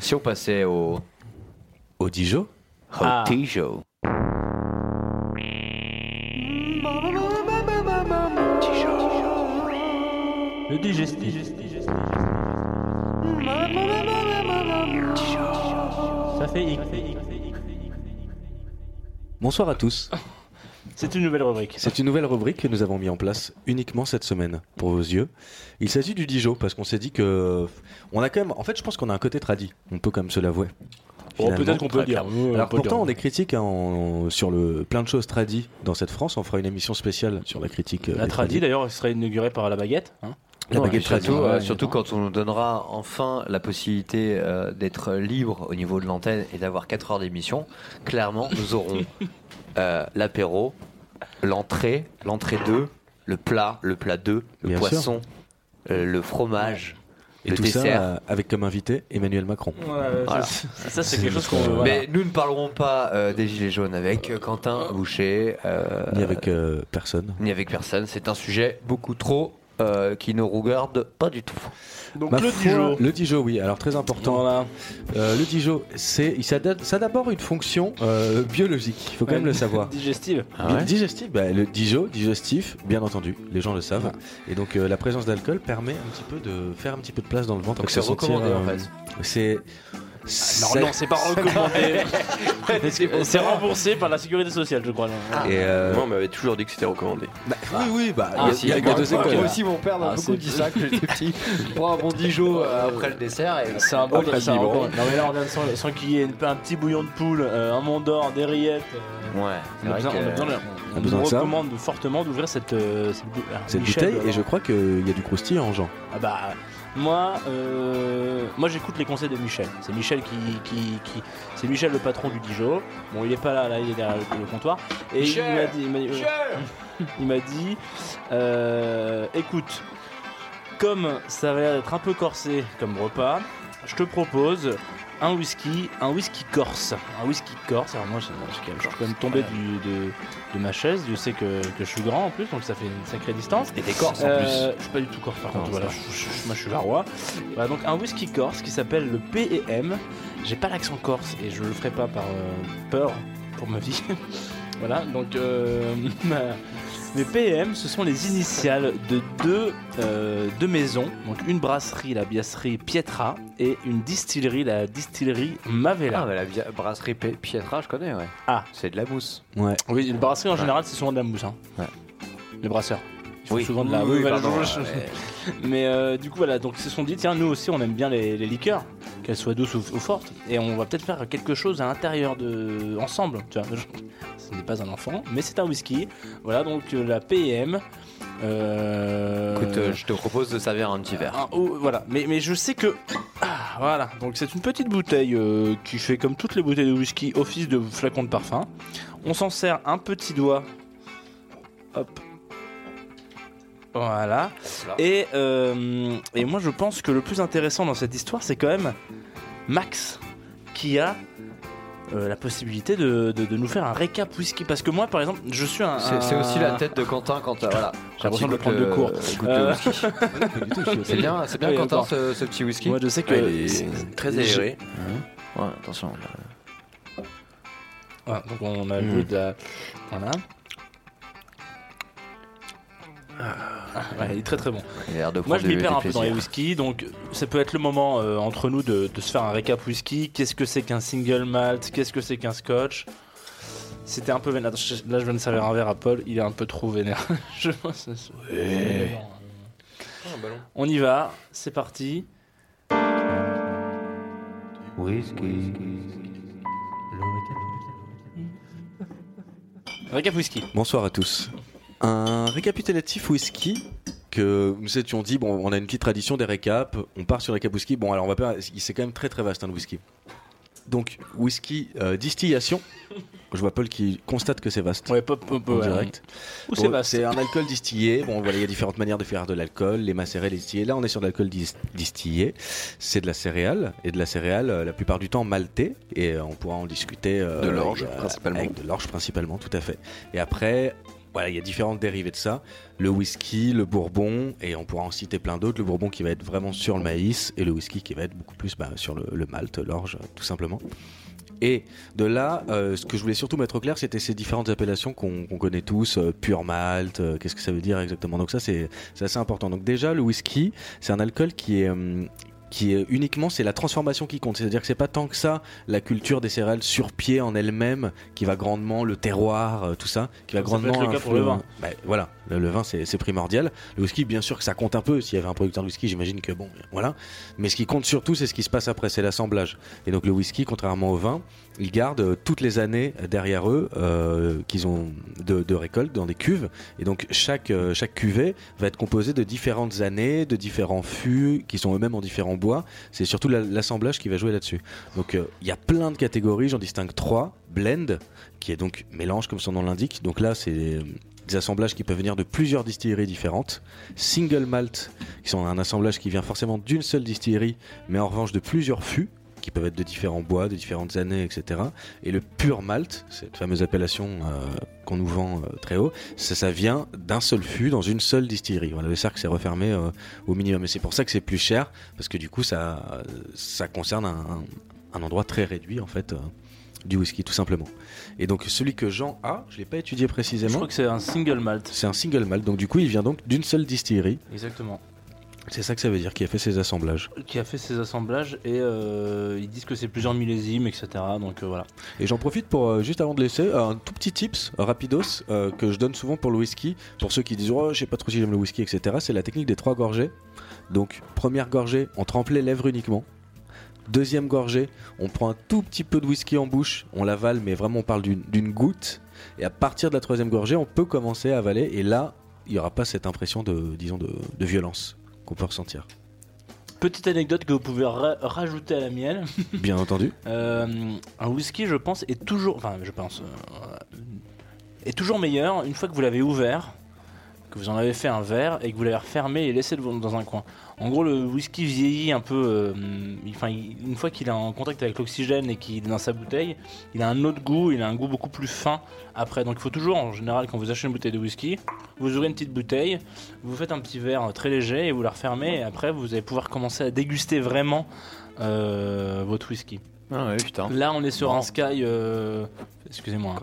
Si on passait au Au Dijon Ah. Show. Le digestif. Ça fait hic. Bonsoir à tous. C'est une nouvelle rubrique. C'est une nouvelle rubrique que nous avons mis en place uniquement cette semaine pour vos yeux. Il s'agit du Dijon parce qu'on s'est dit que on a quand même. En fait, je pense qu'on a un côté tradit. On peut quand même se l'avouer. Finalement. peut-être qu'on peut dire. Alors on peut pourtant, dire. on est critique hein, en- sur le plein de choses tradies dans cette France. On fera une émission spéciale sur la critique. euh, La des tradi tradis. d'ailleurs serait inaugurée par la baguette. hein. La Non, baguette euh, ouais, surtout quand on nous donnera enfin la possibilité euh, d'être libre au niveau de l'antenne et d'avoir 4 heures d'émission, clairement, nous aurons euh, l'apéro, l'entrée, l'entrée 2, le plat, le plat 2, le Bien poisson, euh, le fromage, Et le tout dessert. ça euh, avec comme invité Emmanuel Macron. Voilà. Ça, ça, c'est quelque chose qu'on veut. Mais nous ne parlerons pas euh, des Gilets jaunes avec euh, Quentin Boucher, euh, Ni avec euh, personne. ni avec personne. C'est un sujet beaucoup trop euh, qui ne regarde pas du tout. Donc Ma le Dijon. Le Dijon, oui. Alors très important. Voilà. Euh, le Dijon, c'est, il- ça, a, ça a d'abord une fonction euh, biologique. Il faut quand même le savoir. Digestive. Ah ouais Digestif, bah, le Dijon, digestif, bien entendu, les gens le savent. Et donc euh, la présence d'alcool permet un petit peu de faire un petit peu de place dans le ventre. Donc c'est recommandé en fait. C'est. Non, non, c'est pas recommandé. C'est- remboursé par la sécurité sociale, je crois. Et euh, Moi, on m'avait toujours dit que c'était recommandé. bah, oui, oui, bah, Ah, il y a- si, il y a, y deux moi, écoles. moi aussi, mon père m'a Ah, beaucoup dit ça quand j'étais petit. Prends un bon Dijon euh, après le dessert et C'est un bon biberon. Non, mais là, on vient de s'en- s'enquiller une- un petit bouillon de poule, euh, un mont d'or, des rillettes. euh, Ouais, on c'est a vrai besoin, on a que- besoin de- On a on besoin nous ça. recommande fortement d'ouvrir cette, euh, cette, ah, Cette Michel, bouteille, et je crois qu'il y a du croustillant en Jean. Ah bah moi, euh, moi j'écoute les conseils de Michel. C'est Michel qui, qui, qui- c'est Michel le patron du Dijon. Bon, il est pas là, là, il est derrière le, le comptoir. Et il m'a dit, il m'a dit, il m'a dit, euh, écoute, comme ça va l'air d'être un peu corsé comme repas, je te propose un whisky, un whisky corse, un whisky corse. Alors moi, je, je- je suis quand même tombé du, de, de ma chaise. Je sais que, que je suis grand en plus, donc ça fait une sacrée distance. Et des Corses en Euh, plus. Je suis pas du tout corse par contre. Voilà, je, je- moi je suis varois. Voilà, donc un whisky corse qui s'appelle le P&M. J'ai pas l'accent corse et je le ferai pas par euh, peur pour ma vie. voilà, donc euh, ma- mes PM, ce sont les initiales de deux, euh, deux maisons. Donc une brasserie, la brasserie Pietra, et une distillerie, la distillerie Mavella. Ah, mais la brasserie P- Pietra, je connais, ouais. Ah. C'est de la mousse. Ouais. Oui, une brasserie en général, c'est souvent de la mousse. Hein. Ouais. Les brasseurs. Font Oui. souvent de la Oui, pardon, ouais. Mais euh, du coup, voilà, donc ils se sont dit, tiens, nous aussi, on aime bien les, les liqueurs, qu'elles soient douces ou, ou fortes, et on va peut-être faire quelque chose à l'intérieur de. ensemble, tu vois. Ce n'est pas un enfant, mais c'est un whisky. Voilà, donc euh, la PM. Euh... Écoute, euh, je te propose de servir un petit verre. oh, voilà, mais, mais je sais que. Ah, voilà, donc c'est une petite bouteille euh, qui fait comme toutes les bouteilles de whisky, office de flacon de parfum. On s'en sert un petit doigt. Hop. Voilà. Et, euh, et moi je pense que le plus intéressant dans cette histoire, c'est quand même Max qui a euh, la possibilité de, de- de nous faire un récap whisky. Parce que moi par exemple, je suis un. C'est c'est aussi la tête de Quentin quand euh, voilà. J'ai l'impression de il prendre de le- le Euh, whisky. C'est bien, c'est bien Oui, Quentin ce, ce petit whisky. Moi je sais que. Ouais, il est c'est- très aéré. Ouais, attention. Voilà, donc on a Mm. vu de la. Voilà. Ah, ouais, il est très très bon. Il a l'air de Moi je m'y perds un peu dans les whisky, donc ça peut être le moment euh, entre nous de, de se faire un récap whisky. Qu'est-ce que c'est qu'un single malt? Qu'est-ce que c'est qu'un scotch? C'était un peu vénère. Là je viens de servir un verre à Paul, il est un peu trop vénère. Je pense que c'est- On y va, c'est parti. Récap whisky. Bonsoir à tous. Un récapitulatif whisky que nous étions dit, bon, on a une petite tradition des récaps, on part sur récap whisky. Bon, alors on va pas, c'est quand même très très vaste un whisky. Donc, whisky euh, distillation. Je vois Paul qui constate que c'est vaste. Ouais, pop, pop, en ouais. direct. Ou Bon, c'est vaste. C'est un alcool distillé. Bon, voilà, il y a différentes manières de faire de l'alcool, les macérés, les distillés. Là, on est sur de l'alcool dis- distillé. C'est de la céréale et de la céréale, euh, la plupart du temps maltée. Et euh, on pourra en discuter. euh, De l'orge, principalement. Avec de l'orge principalement, tout à fait. Et après, voilà, il y a différentes dérivés de ça. Le whisky, le bourbon, et on pourra en citer plein d'autres. Le bourbon qui va être vraiment sur le maïs, et le whisky qui va être beaucoup plus bah, sur le, le malt, l'orge, tout simplement. Et de là, euh, ce que je voulais surtout mettre au clair, c'était ces différentes appellations qu'on connaît tous, euh, pure malt, euh, qu'est-ce que ça veut dire exactement? Donc ça, c'est c'est assez important. Donc déjà, le whisky, c'est un alcool qui est... qui est uniquement c'est la transformation qui compte. C'est-à-dire que c'est pas tant que ça la culture des céréales sur pied en elle-même qui va grandement le terroir euh, tout ça qui va Ça peut être grandement le cas pour le vin. Bah, voilà. Le, le vin c'est c'est primordial. Le whisky bien sûr que ça compte un peu. S'il y avait un producteur de whisky j'imagine que bon voilà. Mais ce qui compte surtout c'est ce qui se passe après c'est l'assemblage. Et donc le whisky contrairement au vin ils gardent euh, toutes les années derrière eux euh, qu'ils ont de, récolte dans des cuves. Et donc chaque euh, chaque cuvée va être composée de différentes années de différents fûts qui sont eux-mêmes en différents bois. C'est surtout la- l'assemblage qui va jouer là-dessus. Donc il y a plein de catégories. J'en distingue trois. Blend qui est donc mélange comme son nom l'indique. Donc là c'est des assemblages qui peuvent venir de plusieurs distilleries différentes. Single malt qui sont un assemblage qui vient forcément d'une seule distillerie mais en revanche de plusieurs fûts qui peuvent être de différents bois, de différentes années, etc. Et le pur malt, cette fameuse appellation euh, qu'on nous vend euh, très haut, ça, ça vient d'un seul fût dans une seule distillerie. Voilà, le cercle s'est refermé euh, au minimum. Et c'est pour ça que c'est plus cher, parce que du coup, ça, ça concerne un, un endroit très réduit, en fait, du whisky, tout simplement. Et donc, celui que Jean a, je ne l'ai pas étudié Je précisément, crois que c'est un single malt. c'est un single malt. Donc, du coup, il vient donc d'une seule distillerie. Exactement. C'est ça que ça veut dire, qui a fait ses assemblages. Qui a fait ses assemblages et euh, ils disent que c'est plusieurs millésimes, etc. Donc euh, voilà. Et j'en profite pour, euh, juste avant de laisser, un tout petit tips, rapidos, que je donne souvent pour le whisky, pour ceux qui disent Oh, je sais pas trop si j'aime le whisky, etc. C'est la technique des trois gorgées. Donc, première gorgée, on trempe les lèvres uniquement. Deuxième gorgée, on prend un tout petit peu de whisky en bouche, on l'avale, mais vraiment on parle d'une d'une goutte. Et à partir de la troisième gorgée, on peut commencer à avaler, et là, il n'y aura pas cette impression de, disons, de, de violence qu'on peut ressentir. Petite anecdote que vous pouvez ra- rajouter à la mienne. Bien entendu. Euh, un whisky, je pense, est toujours, enfin, je pense, euh, est toujours meilleur une fois que vous l'avez ouvert, que vous en avez fait un verre et que vous l'avez refermé et laissé dans un coin. En gros, le whisky vieillit un peu. euh, Enfin, une fois qu'il est en contact avec l'oxygène et qu'il est dans sa bouteille, il a un autre goût. Il a un goût beaucoup plus fin après. Donc, il faut toujours, en général, quand vous achetez une bouteille de whisky, vous ouvrez une petite bouteille, vous faites un petit verre très léger et vous la refermez. Et après, vous allez pouvoir commencer à déguster vraiment euh, votre whisky. Ah ouais, putain. Là, on est sur un Sky. euh, Excusez-moi. hein.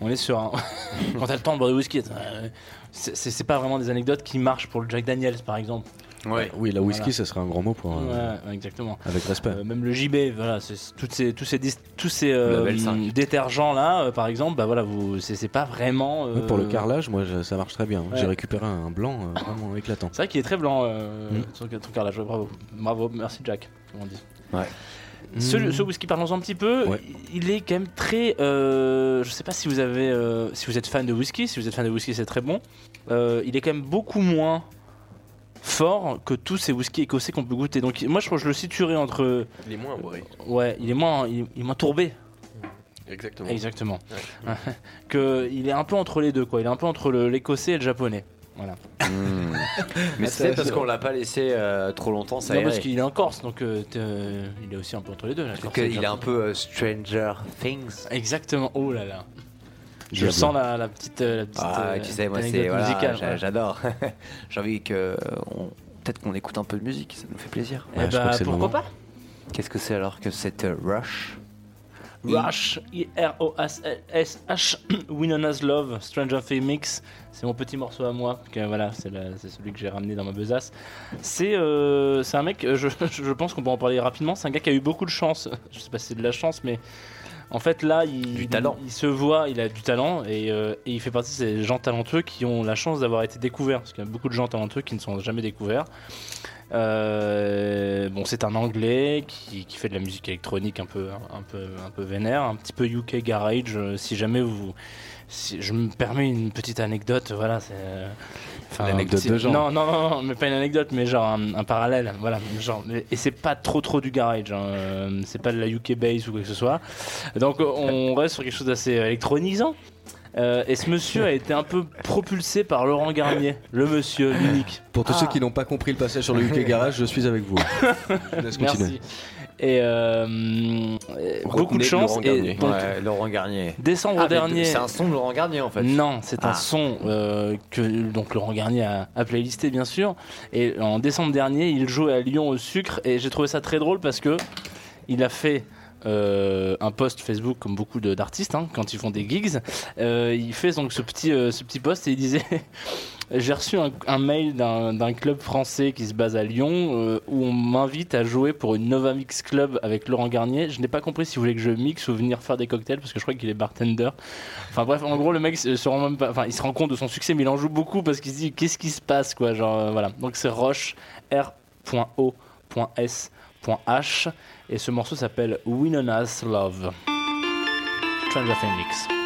On est sur un. Quand t'as le temps de boire du whisky, c'est pas vraiment des anecdotes qui marchent pour le Jack Daniels, par exemple. Ouais. Oui, la whisky, Voilà. ça serait un grand mot pour un- Ouais, exactement. avec respect. Euh, même le JB, voilà, c'est- toutes ces, tous ces, tous ces euh, Level 5. détergents là, euh, par exemple, bah voilà, vous, c'est c'est pas vraiment. euh, Ouais, Pour le carrelage, moi, je- ça marche très bien. Ouais. J'ai récupéré un blanc euh, vraiment éclatant. C'est vrai qu'il est très blanc, euh, Mm. ton, ton carrelage. Bravo, bravo, merci Jack, comme on dit. Ouais. Ce, Mm. ce whisky, parlons un petit peu. Ouais. Il est quand même très. euh, je sais pas si vous avez, euh, si vous êtes fan de whisky. Si vous êtes fan de whisky, c'est très bon. Euh, il est quand même beaucoup moins fort que tous ces whiskies écossais qu'on peut goûter. Donc moi, je crois que je le situerais entre. Il est moins bourré. Ouais, il est moins, il, il est moins tourbé. Exactement. Exactement. que il est un peu entre les deux, quoi. Il est un peu entre l'écossais et le japonais. Voilà. Hmm. Mais c'est peut-être parce qu'on l'a pas laissé euh, trop longtemps, ça Non, parce qu'il est en Corse, donc euh, euh, il est aussi un peu entre les deux. Corse le qu'il est un peu euh, Stranger Things. Exactement. Oh là là. Je sens la, la petite, la petite Ah, euh, tu sais, moi, c'est voilà, j'adore. J'ai envie que on- peut-être qu'on écoute un peu de musique, ça nous fait plaisir. Eh Ouais, bah, c'est pourquoi pas? Qu'est-ce que c'est alors que cette euh, Rush? Rush, I-R-O-S-H, Winona's Love, Stranger Things Mix. C'est mon petit morceau à moi. Que, voilà, c'est la- c'est celui que j'ai ramené dans ma besace. C'est euh, c'est un mec, euh, je, je pense qu'on peut en parler rapidement. C'est un gars qui a eu beaucoup de chance. Je sais pas si c'est de la chance, mais en fait là, il, Du talent. il, se voit, il a du talent et, euh, et il fait partie de ces gens talentueux qui ont la chance d'avoir été découverts. Parce qu'il y a beaucoup de gens talentueux qui ne sont jamais découverts. Euh, bon, c'est un anglais qui, qui fait de la musique électronique un peu, un peu, un peu vénère, un petit peu UK garage. euh, Si jamais vous, si je me permets une petite anecdote, voilà, c'est. euh, enfin, L'anecdote c'est- de Jean. Non, non, non, non, mais pas une anecdote, mais genre un, un parallèle, voilà, genre. Et c'est pas trop, trop du garage. hein, c'est pas de la UK bass ou quoi que ce soit. Donc on reste sur quelque chose d'assez électronisant. Euh, et ce monsieur a été un peu propulsé par Laurent Garnier, le monsieur, l'unique. Pour tous Ah. ceux qui n'ont pas compris le passage sur le UK Garage, je suis avec vous. Je laisse continuer. Merci. Et euh, beaucoup de chance. Laurent Et Garnier. donc, Ouais, Laurent Garnier. décembre Ah, dernier. C'est un son de Laurent Garnier en fait. Non, c'est un Ah. son euh, que donc Laurent Garnier a, a playlisté bien sûr. Et en décembre dernier, il jouait à Lyon au Sucre et j'ai trouvé ça très drôle parce que il a fait euh, un post Facebook comme beaucoup d'artistes hein, quand ils font des gigs. Euh, il fait donc ce petit euh, ce petit post et il disait. J'ai reçu un, mail d'un club français qui se base à Lyon euh, où on m'invite à jouer pour une Nova Mix Club avec Laurent Garnier. Je n'ai pas compris si vous voulez que je mixe ou venir faire des cocktails parce que je crois qu'il est bartender. Enfin bref, en gros le mec se rend même pas, il se rend compte de son succès mais il en joue beaucoup parce qu'il se dit qu'est-ce qui se passe quoi, genre voilà. Donc c'est Roche Et ce morceau s'appelle Winona's Love. Stranger Things.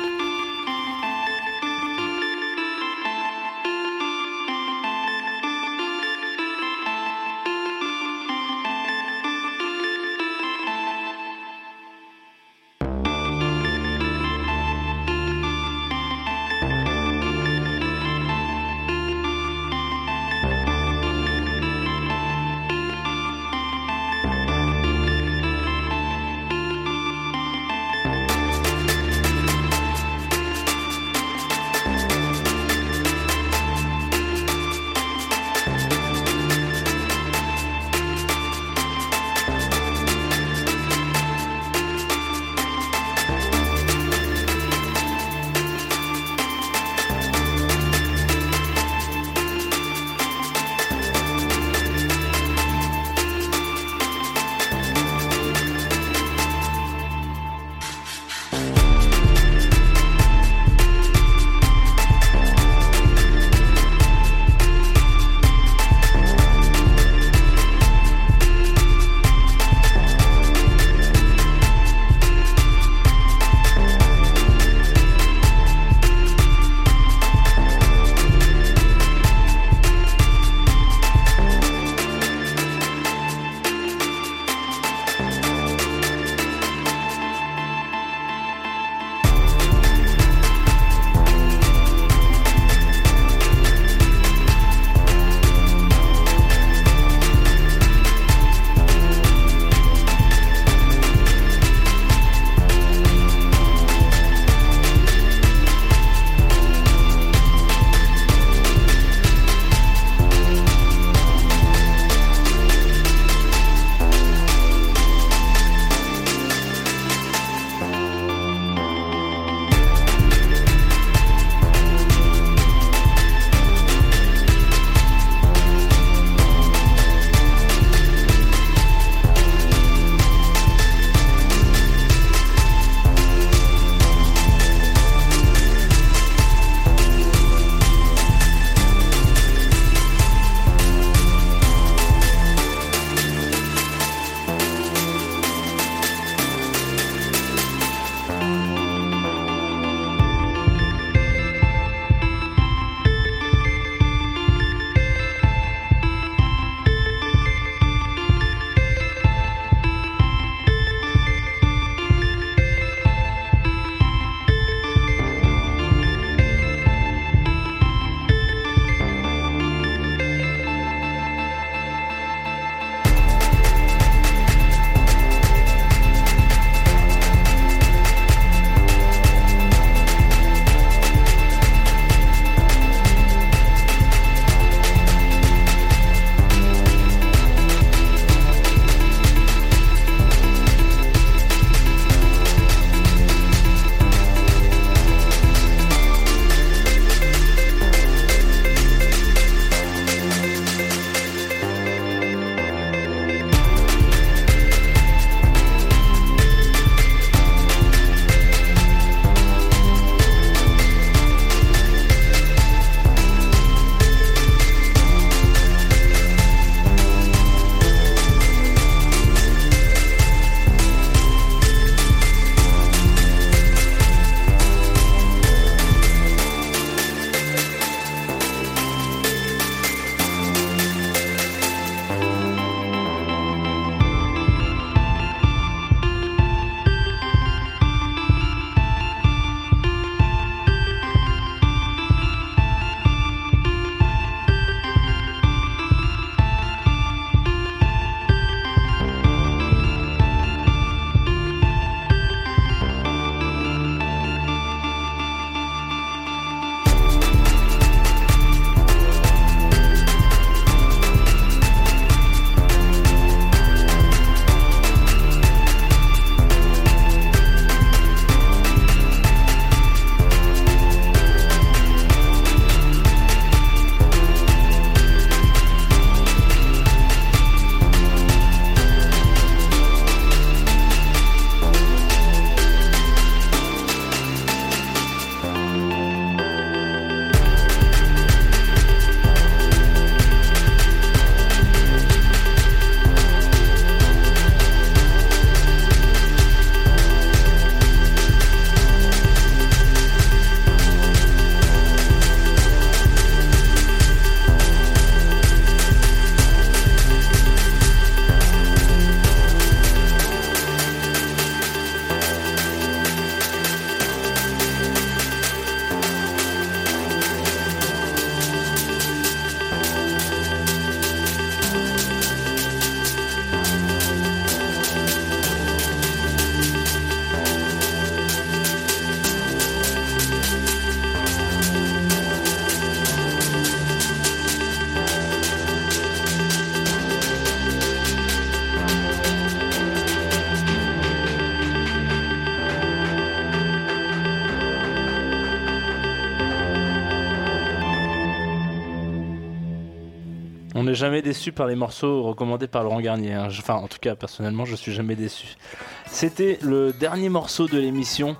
Jamais déçu par les morceaux recommandés par Laurent Garnier. hein. Je- Enfin, en tout cas, personnellement, je suis jamais déçu. C'était le dernier morceau de l'émission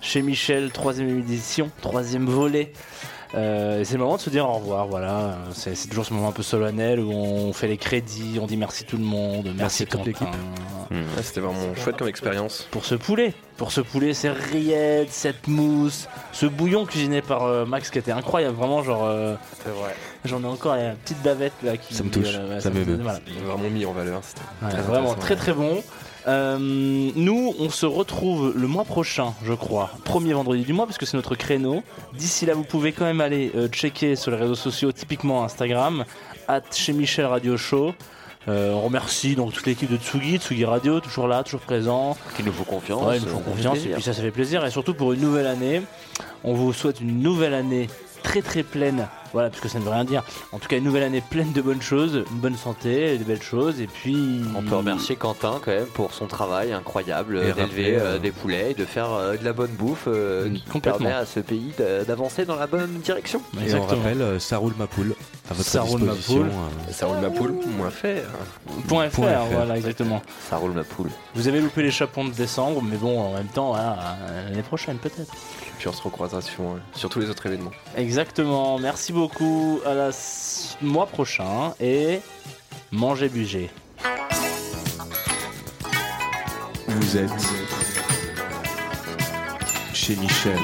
chez Michel, troisième édition, troisième volet. Euh, et c'est le moment de se dire au revoir. Voilà, c'est c'est toujours ce moment un peu solennel où on fait les crédits, on dit merci tout le monde, merci, Merci toute Quentin. Ouais, C'était vraiment chouette comme expérience. Pour ce poulet, pour ce poulet, ces rillettes, cette mousse, ce bouillon cuisiné par euh, Max qui était incroyable, vraiment genre. euh, C'est vrai. J'en ai encore la petite bavette là qui Ça me touche, voilà, ouais, ça voilà. Ont vraiment mis en valeur. C'était Ouais, très vraiment très très bon. Euh, nous, on se retrouve le mois prochain, je crois, premier vendredi du mois, parce que c'est notre créneau. D'ici là, vous pouvez quand même aller euh, checker sur les réseaux sociaux, typiquement Instagram, at chez Michel Radio Show. Euh, on remercie donc toute l'équipe de Tsugi, Tsugi Radio, toujours là, toujours présent. Qui nous font confiance. Ouais, ils nous font euh, confiance et puis ça, ça fait plaisir. Et surtout pour une nouvelle année, on vous souhaite une nouvelle année très très pleine. Voilà, parce que ça ne veut rien dire. En tout cas, une nouvelle année pleine de bonnes choses, une bonne santé, de belles choses. Et puis. On peut remercier Quentin quand même pour son travail incroyable euh, d'élever euh, euh, des poulets et de faire euh, de la bonne bouffe euh, Mm, qui complètement. permet à ce pays d'avancer dans la bonne direction. Et on Exactement. rappelle, euh, ça roule ma poule à votre Ça roule ma poule. Ça roule ma poule, moins fait. Point .fr, Point fr. voilà, exactement. Ça roule ma poule. Vous avez loupé les chapons de décembre, mais bon, en même temps, voilà, euh, l'année prochaine peut-être. Puis on se recroisera sur, sur tous les autres événements. Exactement. Merci beaucoup. À la mois prochain et mangez bugez. Vous êtes chez Michel.